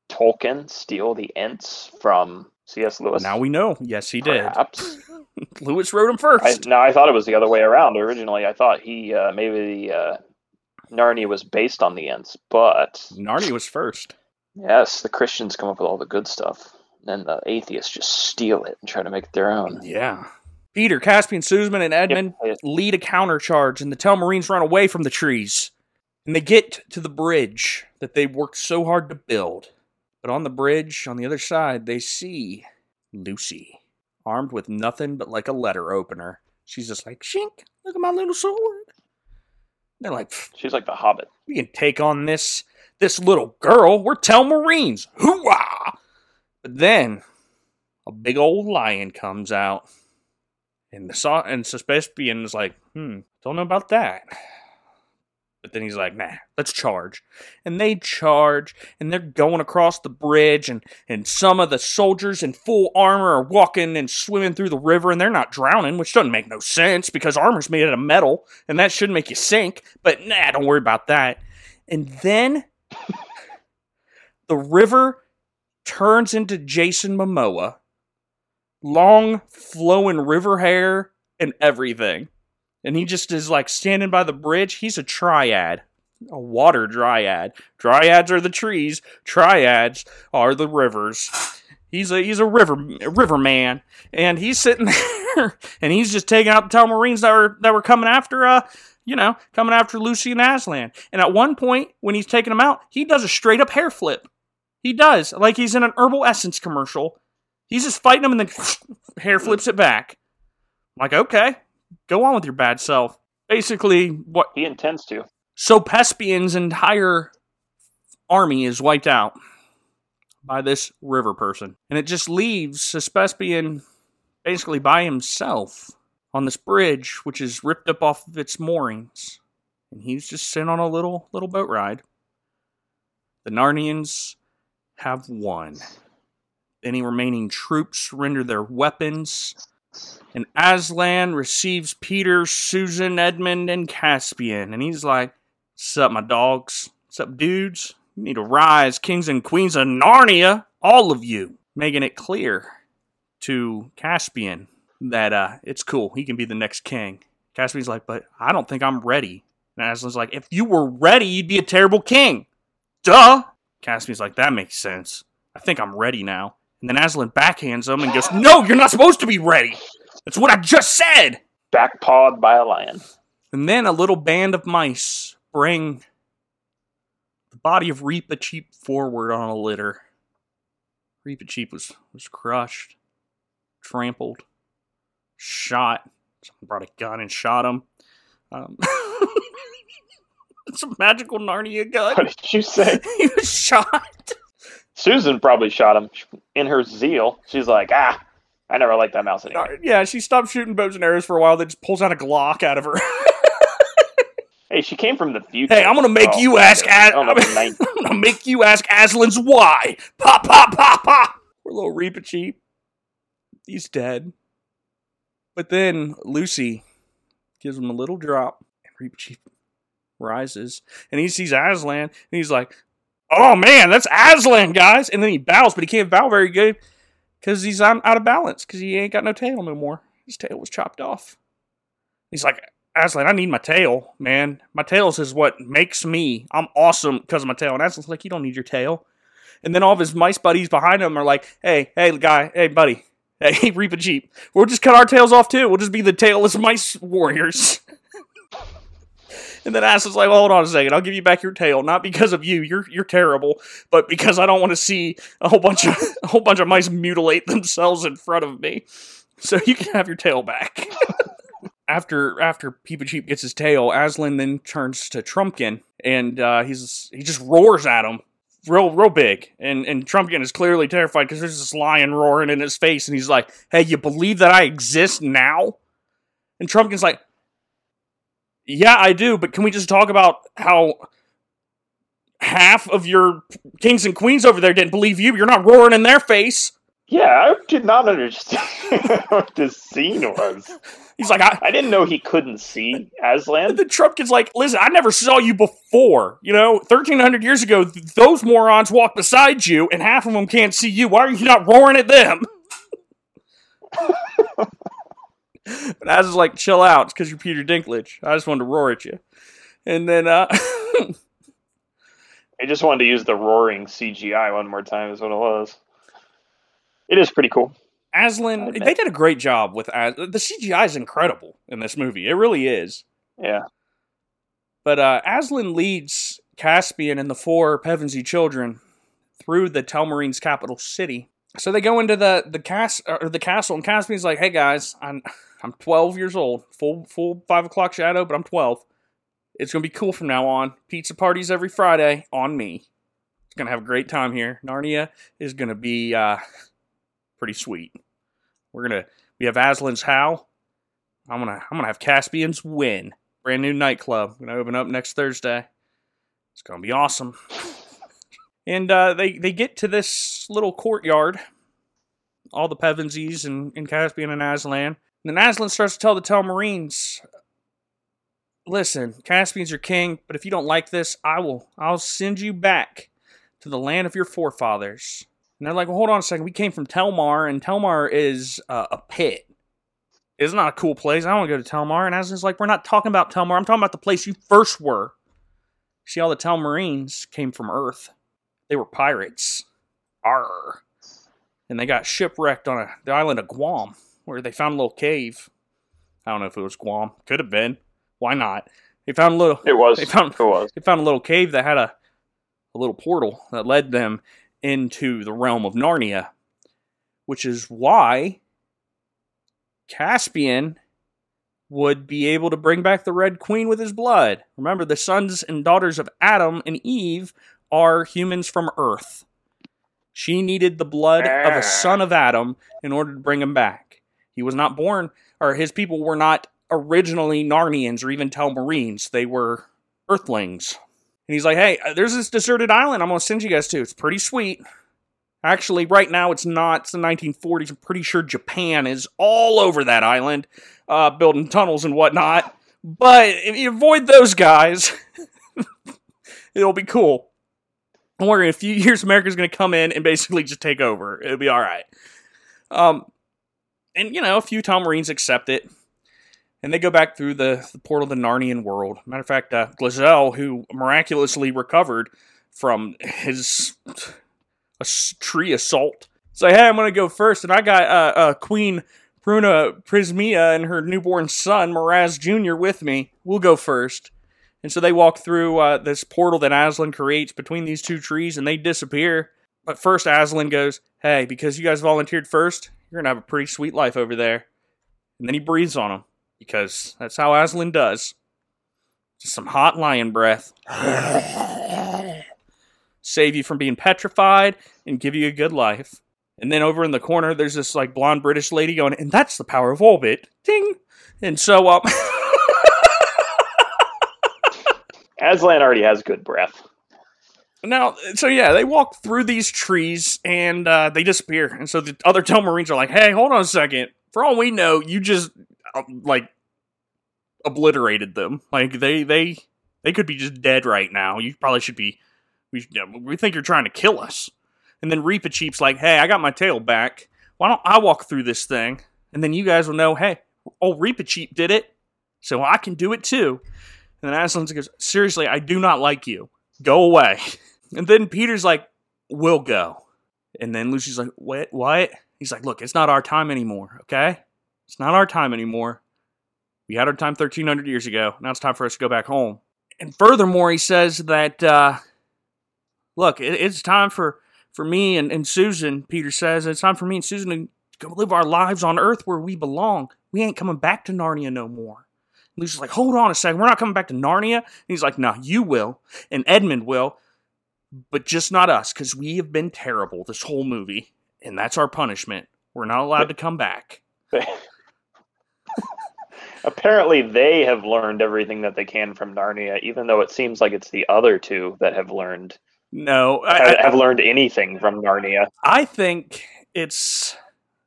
Tolkien steal the Ents from C.S. Lewis? now we know. Yes, he did. Perhaps. Lewis wrote him I, first. no, I thought it was the other way around. Originally, I thought he uh, maybe the uh, Narnia was based on the Ents, but Narnia was first. yes, the Christians come up with all the good stuff, and the atheists just steal it and try to make it their own. Yeah. Peter, Caspian, Suzman, and Edmund Yep. lead a countercharge, and the Telmarines run away from the trees. And they get to the bridge that they worked so hard to build. But on the bridge, on the other side, they see Lucy, armed with nothing but like a letter opener. She's just like, Shink, look at my little sword. They're like, She's like the Hobbit. we can take on this this little girl. We're Telmarines. Hoorah! But then a big old lion comes out. And the saw and Suspispian is like, hmm, don't know about that. But then he's like, nah, let's charge. And they charge, and they're going across the bridge, and, and some of the soldiers in full armor are walking and swimming through the river, and they're not drowning, which doesn't make no sense because armor's made out of metal, and that should make you sink. But nah, don't worry about that. And then the river turns into Jason Momoa. Long flowing river hair and everything. And he just is like standing by the bridge. He's a triad. A water dryad. Dryads are the trees, triads are the rivers. He's a he's a river a river man. And he's sitting there and he's just taking out the Telmarines that were that were coming after uh you know, coming after Lucy and Aslan. And at one point, when he's taking them out, he does a straight up hair flip. He does, like he's in an herbal essence commercial. He's just fighting them and then hair flips it back. like, okay, go on with your bad self. Basically, what He intends to. so Pespian's entire army is wiped out by this river person. And it just leaves Pespian basically by himself on this bridge, which is ripped up off of its moorings. And he's just sitting on a little little boat ride. The Narnians have won. Any remaining troops surrender their weapons. And Aslan receives Peter, Susan, Edmund, and Caspian. And he's like, What's up, my dogs? What's up, dudes? You need to rise, kings and queens of Narnia, all of you. Making it clear to Caspian that uh, it's cool. He can be the next king. Caspian's like, But I don't think I'm ready. And Aslan's like, If you were ready, you'd be a terrible king. Duh! Caspian's like, That makes sense. I think I'm ready now. And then Aslan backhands him and goes, No, you're not supposed to be ready. That's what I just said. Backpawed by a lion. And then a little band of mice bring the body of Reepicheep forward on a litter. Reepicheep was, was crushed, trampled, shot. Someone brought a gun and shot him. Um, it's a magical Narnia gun. What did you say? he was shot. Susan probably shot him in her zeal. She's like, ah, I never liked that mouse anyway. Yeah, she stopped shooting bows and arrows for a while, then just pulls out a Glock out of her. Hey, she came from the future. hey, I'm gonna make Oh, you ask. As- the ninth- I'm gonna make you ask Aslan's why. Pop, pop, pop, pop. Poor little Reepicheep. He's dead. But then Lucy gives him a little drop, and Reepicheep rises, and he sees Aslan, and he's like, "Oh man, that's Aslan, guys!" And then he bows, but he can't bow very good because he's out of balance because he ain't got no tail no more. His tail was chopped off. He's like, Aslan, I need my tail, man. My tails is what makes me. I'm awesome because of my tail. And Aslan's like, you don't need your tail. And then all of his mice buddies behind him are like, hey, hey, guy, hey, buddy, hey, Reepicheep. We'll just cut our tails off too. We'll just be the tailless mice warriors. and then Aslan's like, well, hold on a second. I'll give you back your tail, not because of you. You're you're terrible, but because I don't want to see a whole bunch of a whole bunch of mice mutilate themselves in front of me. So you can have your tail back. after after Reepicheep gets his tail, Aslan then turns to Trumpkin and uh, he's he just roars at him real real big. And and Trumpkin is clearly terrified because there's this lion roaring in his face, and he's like, "Hey, you believe that I exist now?" And Trumpkin's like, "Yeah, I do, but can we just talk about how?" Half of your kings and queens over there didn't believe you. You're not roaring in their face. Yeah, I did not understand what this scene was. He's like, I, I didn't know he couldn't see Aslan. then Trumpkin's like, listen, I never saw you before. You know, 1300 years ago, th- those morons walked beside you, and half of them can't see you. Why are you not roaring at them? but I was like, chill out. Because you're Peter Dinklage. I just wanted to roar at you. And then, uh, I just wanted to use the roaring CGI one more time, is what it was. It is pretty cool. Aslan, they did a great job with As- the CGI is incredible in this movie. It really is. Yeah. But uh, Aslan leads Caspian and the four Pevensie children through the Telmarine's capital city. So they go into the the cas- or the castle, and Caspian's like, "Hey guys, I'm I'm 12 years old, full full five o'clock shadow, but I'm 12. It's gonna be cool from now on. Pizza parties every Friday on me. It's gonna have a great time here. Narnia is gonna be uh, pretty sweet. We're gonna we have Aslan's How. I'm gonna I'm gonna have Caspian's Win brand new nightclub. Gonna open up next Thursday. It's gonna be awesome. And uh, they they get to this little courtyard. All the Pevensies and, and Caspian and Aslan. And then Aslan starts to tell the Telmarines, "Listen, Caspian's your king, but if you don't like this, I will I'll send you back to the land of your forefathers." And they're like, "Well, hold on a second. We came from Telmar, and Telmar is uh, a pit. It's not a cool place. I don't want to go to Telmar." And Aslan's like, "We're not talking about Telmar. I'm talking about the place you first were." See, all the Telmarines came from Earth. They were pirates. Arr. And they got shipwrecked on a, the island of Guam, where they found a little cave. I don't know if it was Guam. Could have been. Why not? They found a little. It was. They found It was. they found a little cave that had a, a little portal that led them into the realm of Narnia, which is why Caspian would be able to bring back the Red Queen with his blood. Remember, the sons and daughters of Adam and Eve are humans from Earth. She needed the blood of a ah. son of Adam in order to bring him back. He was not born, or his people were not originally Narnians or even Telmarines. They were Earthlings. And he's like, hey, uh, there's this deserted island I'm going to send you guys to. It's pretty sweet. Actually, right now it's not. It's the 1940s. I'm pretty sure Japan is all over that island, uh, building tunnels and whatnot. But if you avoid those guys, it'll be cool. Don't worry, in a few years, America's going to come in and basically just take over. It'll be all right. Um, and, you know, a few Telmarines accept it. And they go back through the, the portal of the Narnian world. Matter of fact, uh, who miraculously recovered from his a tree assault, say, hey, I'm going to go first. And I got uh, uh, Queen Prunaprismia and her newborn son, Miraz Jr., with me. We'll go first. And so they walk through uh, this portal that Aslan creates between these two trees and they disappear. But first, Aslan goes, Hey, because you guys volunteered first, you're going to have a pretty sweet life over there. And then he breathes on him because that's how Aslan does. Just some hot lion breath. Save you from being petrified and give you a good life. And then over in the corner, there's this like blonde British lady going, and that's the power of orbit. Ding. And so, um, Aslan already has good breath. Now, so yeah, they walk through these trees and uh, they disappear. And so the other Telmarines are like, "Hey, hold on a second. For all we know, you just uh, like obliterated them. Like they they they could be just dead right now. You probably should be. We we think you're trying to kill us." And then Reepicheep's like, "Hey, I got my tail back. Why don't I walk through this thing? And then you guys will know, hey, old Reepicheep did it, so I can do it too." And then Aslan goes, Seriously, I do not like you. Go away. And then Peter's like, We'll go. And then Lucy's like, What? What? He's like, Look, it's not our time anymore, okay? It's not our time anymore. We had our time 1300 years ago. Now it's time for us to go back home. And furthermore, he says that, uh, look, it, it's time for, for me and, and Susan, Peter says, it's time for me and Susan to go live our lives on Earth where we belong. We ain't coming back to Narnia no more. Lucy's like, hold on a second, we're not coming back to Narnia. And he's like, no, you will, and Edmund will, but just not us, because we have been terrible this whole movie, and that's our punishment. We're not allowed to come back. Apparently, they have learned everything that they can from Narnia, even though it seems like it's the other two that have learned. No, I, have learned anything from Narnia. I think it's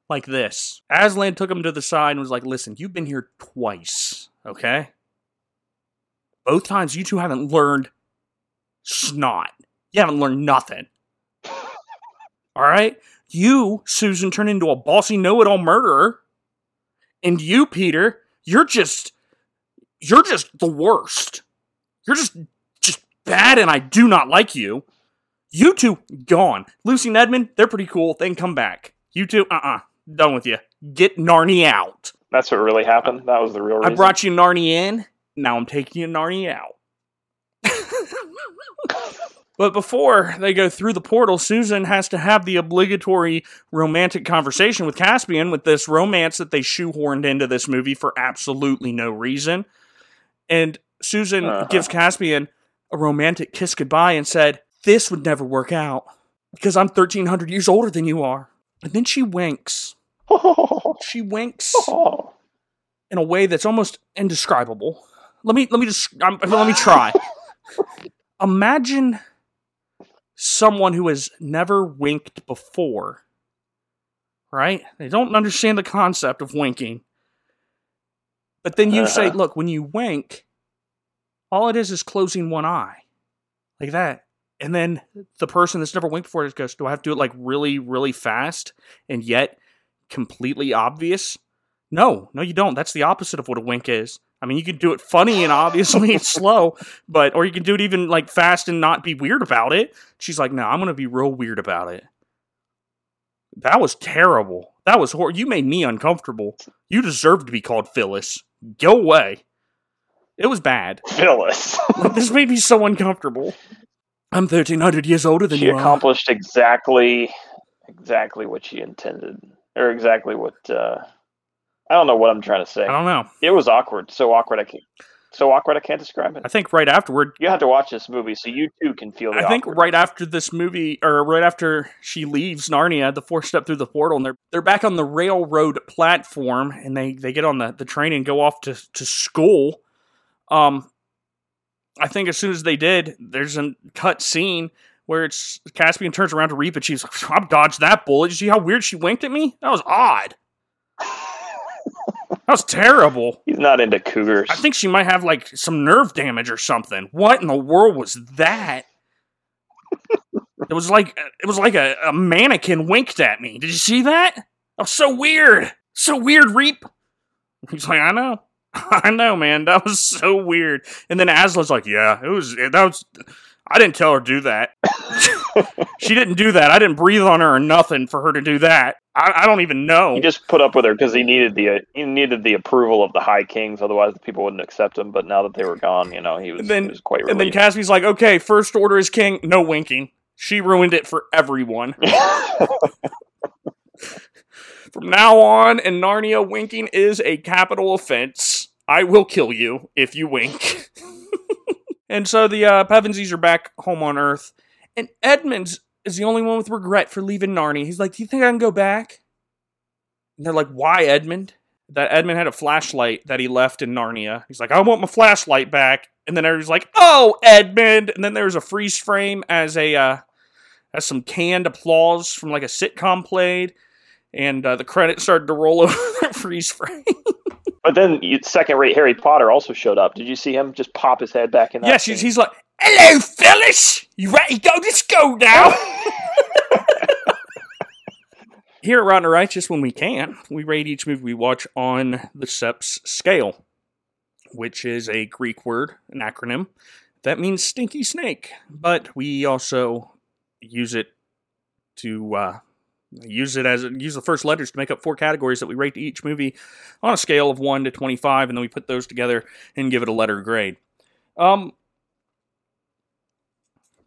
like this. Aslan took him to the side and was like, "Listen, you've been here twice okay? Both times you two haven't learned snot. You haven't learned nothing. All right? You, Susan, turned into a bossy know it all murderer. And you, Peter, you're just. You're just the worst. You're just. just bad, and I do not like you. You two, gone. Lucy and Edmund, they're pretty cool. They can come back. You two, uh uh-uh. uh. Done with you. Get Narnia out. That's what really happened. That was the real reason. I brought you Narnia in. Now I'm taking you Narnia out. but before they go through the portal, Susan has to have the obligatory romantic conversation with Caspian with this romance that they shoehorned into this movie for absolutely no reason. And Susan uh-huh. gives Caspian a romantic kiss goodbye and said, This would never work out because I'm 1300 years older than you are. And then she winks she winks in a way that's almost indescribable. Let me let me just um, let me try. Imagine someone who has never winked before. Right? They don't understand the concept of winking. But then you uh-huh. say, look, when you wink, all it is is closing one eye. Like that. And then the person that's never winked before just goes, Do I have to do it like really, really fast? And yet completely obvious? No, no, you don't. That's the opposite of what a wink is. I mean, you can do it funny and obviously it's slow, but or you can do it even like fast and not be weird about it. She's like, "No, I'm gonna be real weird about it." That was terrible. That was horrible. You made me uncomfortable. You deserve to be called Phyllis. Go away. It was bad. Phyllis. this made me so uncomfortable. I'm 1300 years older than she you. She accomplished exactly, exactly what she intended or exactly what uh, I don't know what I'm trying to say. I don't know. It was awkward, so awkward I can't so awkward I can't describe it. I think right afterward you have to watch this movie so you too can feel. I think right after this movie, or right after she leaves Narnia, the four step through the portal, and they're they're back on the railroad platform, and they they get on the the train and go off to to school. Um, I think as soon as they did, there's a cut scene where it's Caspian turns around to Reap and she's like, I've dodged that bullet." You see how weird she winked at me? That was odd. That was terrible. He's not into cougars. I think she might have like some nerve damage or something. What in the world was that? it was like it was like a, a mannequin winked at me. Did you see that? That was so weird. So weird, Reap. He's like, I know. I know, man. That was so weird. And then Aslan's like, yeah, it was that was I didn't tell her to do that. she didn't do that. I didn't breathe on her or nothing for her to do that. I, I don't even know. He just put up with her because he needed the he needed the approval of the High Kings. Otherwise, the people wouldn't accept him. But now that they were gone, you know, he was, And then- he was quite and then relieved. Caspian's like, okay, first order is king. No winking. She ruined it for everyone. From now on, in Narnia, winking is a capital offense. I will kill you if you wink. And so the uh, Pevensies are back home on Earth, and Edmund is the only one with regret for leaving Narnia. He's like, "Do you think I can go back?" And they're like, "Why, Edmund?" That Edmund had a flashlight that he left in Narnia. He's like, "I want my flashlight back." And then everybody's like, "Oh, Edmund!" And then there's a freeze frame as a uh, as some canned applause from like a sitcom played and uh, the credits started to roll over that freeze frame. But then second-rate Harry Potter also showed up. Did you see him just pop his head back in yes, he's, scene? he's like, "Hello, Phyllis. You ready to go to school now?" Here at Rotten Righteous, when we can, we rate each movie we watch on the SEPS scale, which is a Greek word, an acronym that means stinky snake. But we also use it to uh, use it as use the first letters to make up four categories that we rate each movie on a scale of one to twenty-five, and then we put those together and give it a letter grade. Um,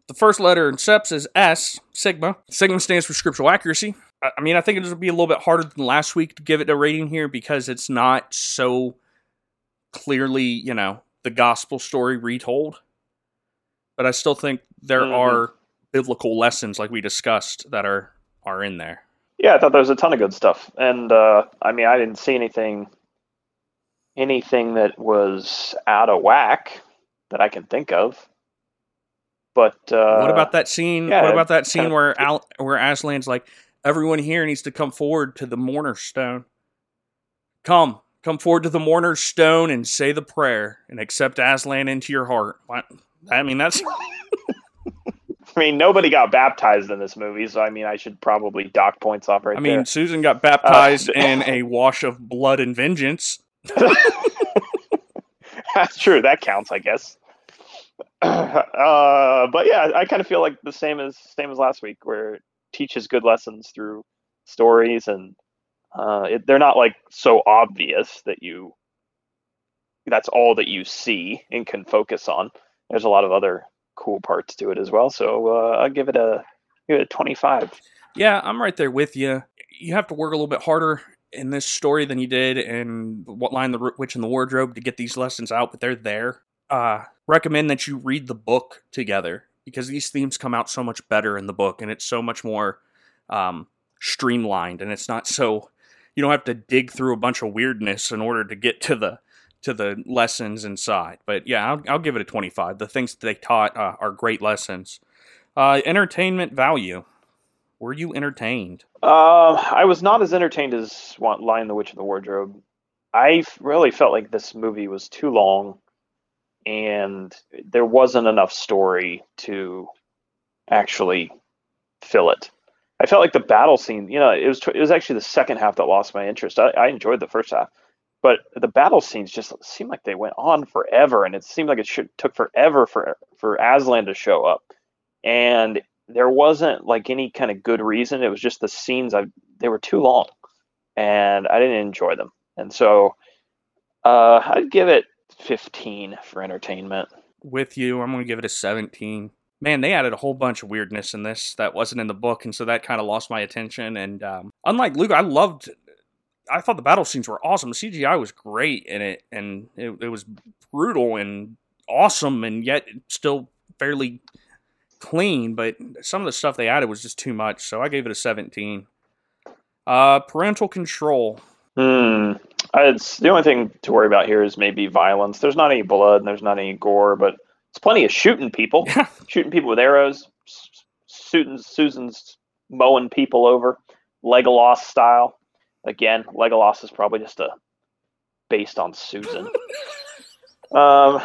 the first letter in SEPS is S, Sigma. Sigma stands for scriptural accuracy. I I mean, I think it'll be a little bit harder than last week to give it a rating here because it's not so clearly, you know, the gospel story retold. But I still think there Mhm. are biblical lessons, like we discussed, that are are in there. Yeah, I thought there was a ton of good stuff, and uh, I mean, I didn't see anything, anything that was out of whack that I can think of. But uh, what about that scene? yeah, what about that scene kinda- where Al, where Aslan's like, everyone here needs to come forward to the mourner's stone. Come, come forward to the mourner's stone and say the prayer and accept Aslan into your heart. What? I mean, that's I mean, nobody got baptized in this movie, so I mean, I should probably dock points off right I mean, there. Susan got baptized Uh, in a wash of blood and vengeance. That's true. That counts, I guess. uh, but yeah, I kind of feel like the same as same as last week, where it teaches good lessons through stories, and uh, it, they're not like so obvious that you that's all that you see and can focus on. There's a lot of other cool parts to it as well. So uh, I'll give it a give it a 25. Yeah, I'm right there with you. You have to work a little bit harder in this story than you did in What Lion the Witch in the Wardrobe to get these lessons out, but they're there. Uh, recommend that you read the book together because these themes come out so much better in the book and it's so much more um, streamlined and it's not so you don't have to dig through a bunch of weirdness in order to get to the to the lessons inside. But yeah, I'll, I'll give it a 25. The things that they taught uh, are great lessons. Uh, entertainment value. Were you entertained? Uh, I was not as entertained as Lion the Witch in the Wardrobe. I really felt like this movie was too long, and there wasn't enough story to actually fill it. I felt like the battle scene. You know, it was it was actually the second half that lost my interest. I, I enjoyed the first half, but the battle scenes just seemed like they went on forever, and it seemed like it should, took forever for for Aslan to show up, and there wasn't like any kind of good reason. It was just the scenes. I they were too long, and I didn't enjoy them. And so, uh, I'd give it fifteen for entertainment. With you, I'm going to give it a 17. Man, they added a whole bunch of weirdness in this that wasn't in the book, and so that kind of lost my attention. And um, unlike Luke, I loved. I thought the battle scenes were awesome. The CGI was great in it, and it, it was brutal and awesome, and yet still fairly clean. But some of the stuff they added was just too much, so I gave it a 17. Uh, parental control. Hmm. It's the only thing to worry about here is maybe violence. There's not any blood and there's not any gore, but it's plenty of shooting people, shooting people with arrows, s- Susan's Susan's mowing people over, Legolas style. Again, Legolas is probably just a based on Susan. um,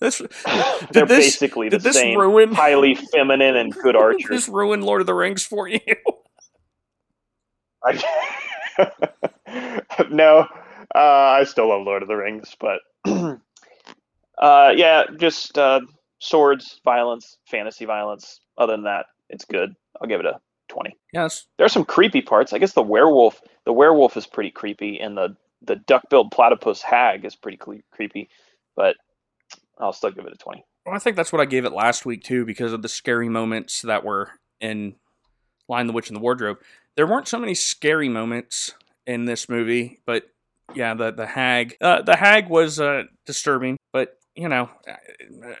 This they're this basically the same, ruin highly feminine and good archers. this ruin Lord of the Rings for you? I, no, uh, I still love Lord of the Rings, but uh, yeah, just uh, swords, violence, fantasy violence. Other than that, it's good. I'll give it a twenty. yes. There's some creepy parts. I guess the werewolf, the werewolf is pretty creepy, and the the duck-billed platypus hag is pretty creepy, but I'll still give it a twenty. Well, I think that's what I gave it last week too, because of the scary moments that were in Lion the Witch in the Wardrobe. There weren't so many scary moments in this movie, but yeah, the the hag, uh, the hag was uh, disturbing, but you know, uh,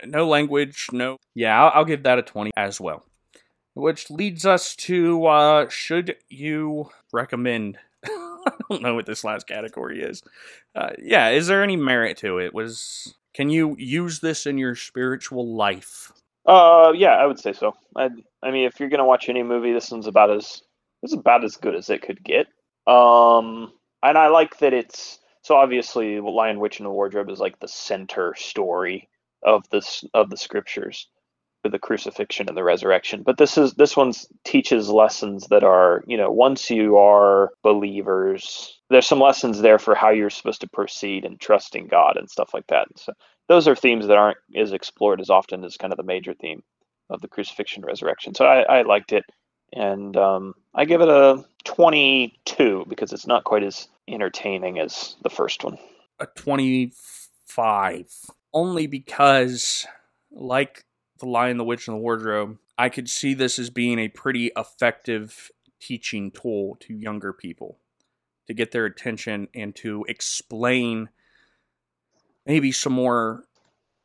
no language, no. Yeah, I'll, I'll give that a twenty as well. Which leads us to uh, should you recommend? I don't know what this last category is. Uh, yeah, is there any merit to it? Was can you use this in your spiritual life? Uh, yeah, I would say so. I, I mean, if you're gonna watch any movie, this one's about as this is about as good as it could get. Um, and I like that it's so obviously Lion Witch in the Wardrobe is like the center story of this of the scriptures the crucifixion and the resurrection. But this is this one teaches lessons that are you know once you are believers, there's some lessons there for how you're supposed to proceed and trusting God and stuff like that. So those are themes that aren't as explored as often as kind of the major theme of the crucifixion resurrection. So I, I liked it, and um, I give it a 22 because it's not quite as entertaining as the first one. A twenty-five, only because, like the Lion, the Witch, and the Wardrobe, I could see this as being a pretty effective teaching tool to younger people to get their attention and to explain maybe some more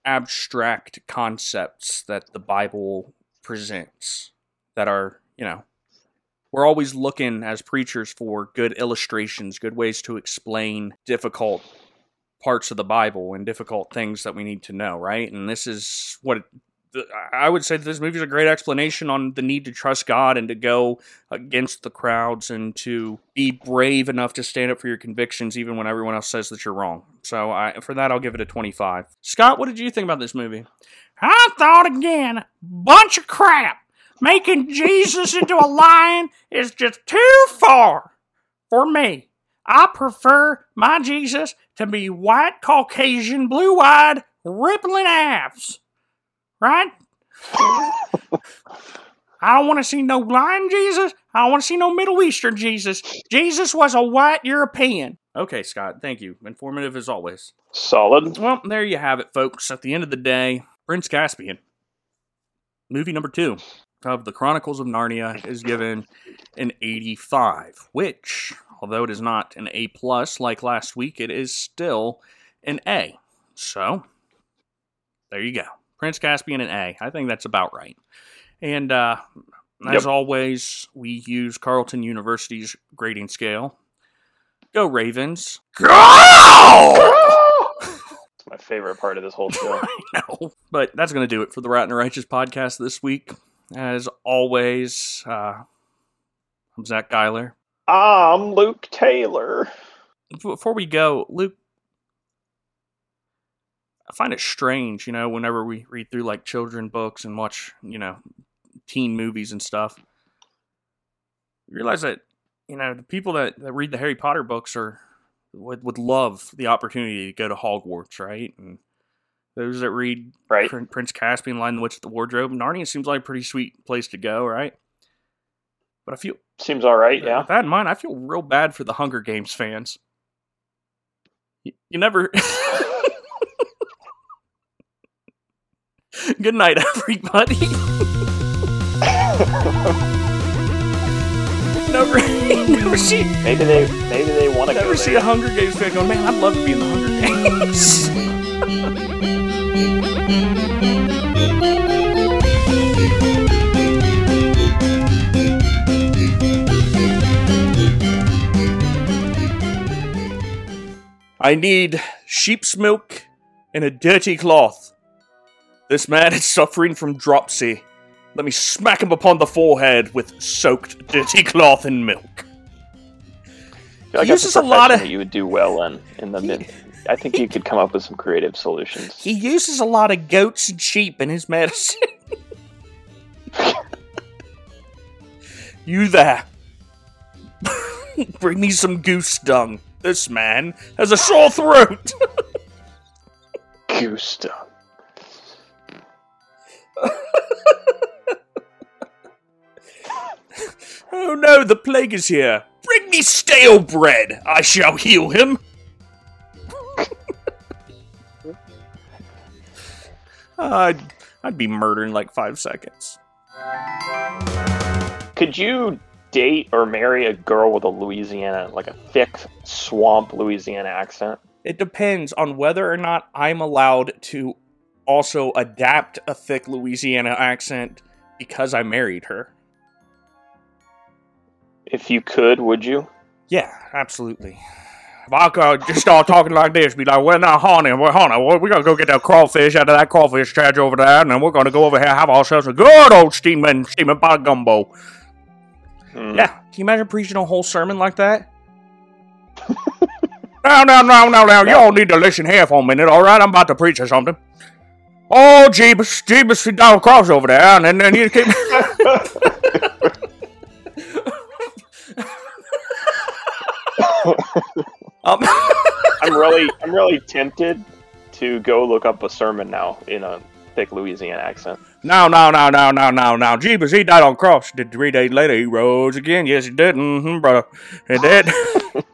abstract concepts that the Bible presents that are, you know, we're always looking as preachers for good illustrations, good ways to explain difficult parts of the Bible and difficult things that we need to know, right? And this is what I would say that this movie is a great explanation on the need to trust God and to go against the crowds and to be brave enough to stand up for your convictions even when everyone else says that you're wrong. So I, for that, I'll give it a 25. Scott, what did you think about this movie? I thought again, bunch of crap. Making Jesus into a lion is just too far for me. I prefer my Jesus to be white, Caucasian, blue eyed, rippling abs. Right? I don't want to see no lion Jesus. I don't want to see no Middle Eastern Jesus. Jesus was a white European. Okay, Scott, thank you. Informative as always. Solid. Well, there you have it, folks. At the end of the day, Prince Caspian, movie number two of the Chronicles of Narnia, is given an 85, which, although it is not an A plus like last week, it is still an A. So, there you go. Prince Caspian an A. I think that's about right. And uh, as Yep. always, we use Carleton University's grading scale. Go Ravens. Go! It's my favorite part of this whole show. I know. But that's going to do it for the Rat and the Righteous podcast this week. As always, uh, I'm Zach Geiler. I'm Luke Taylor. Before we go, Luke, I find it strange, you know, whenever we read through like children books and watch, you know, teen movies and stuff. You realize that, you know, the people that, that read the Harry Potter books are would, would love the opportunity to go to Hogwarts, right? And those that read Right. Prin- Prince Caspian, Lion the Witch at the Wardrobe. Narnia seems like a pretty sweet place to go, right? But I feel, Seems all right. Yeah. with that in mind, I feel real bad for the Hunger Games fans. You, you never. Good night, everybody. never, never see, Maybe they maybe they want to go never see there. a Hunger Games fan going, man, I'd love to be in the Hunger Games. I need sheep's milk and a dirty cloth. This man is suffering from dropsy. Let me smack him upon the forehead with soaked dirty cloth and milk. I He uses a lot of- you would do well in in the mid. I think you could come up with some creative solutions. He uses a lot of goats and sheep in his medicine. you there. Bring me some goose dung. This man has a sore throat. Goose dung. oh no, the plague is here. Bring me stale bread. I shall heal him. Uh, I'd, I'd be murdered in like five seconds. Could you date or marry a girl with a Louisiana, like a thick swamp Louisiana accent? It depends on whether or not I'm allowed to also adapt a thick Louisiana accent because I married her. If you could, would you? Yeah, absolutely. If I could just start talking like this, be like, well, now, honey, well, honey, well, we're to go get that crawfish out of that crawfish charge over there, and then we're going to go over here and have ourselves a good old steaming, steaming pot of gumbo. Hmm. Yeah, can you imagine preaching a whole sermon like that? now, now, now, now, now, you all need to listen here for a minute, all right? I'm about to preach or something. Oh, Jeebus, Jeebus, sit down across over there, and then, then you keep... um, I'm really, I'm really tempted to go look up a sermon now in a thick Louisiana accent. No, no, no, no, no, no, no. Jeebus, he died on cross. Did three days later he rose again? Yes, he did. Mm-hmm, brother. He did.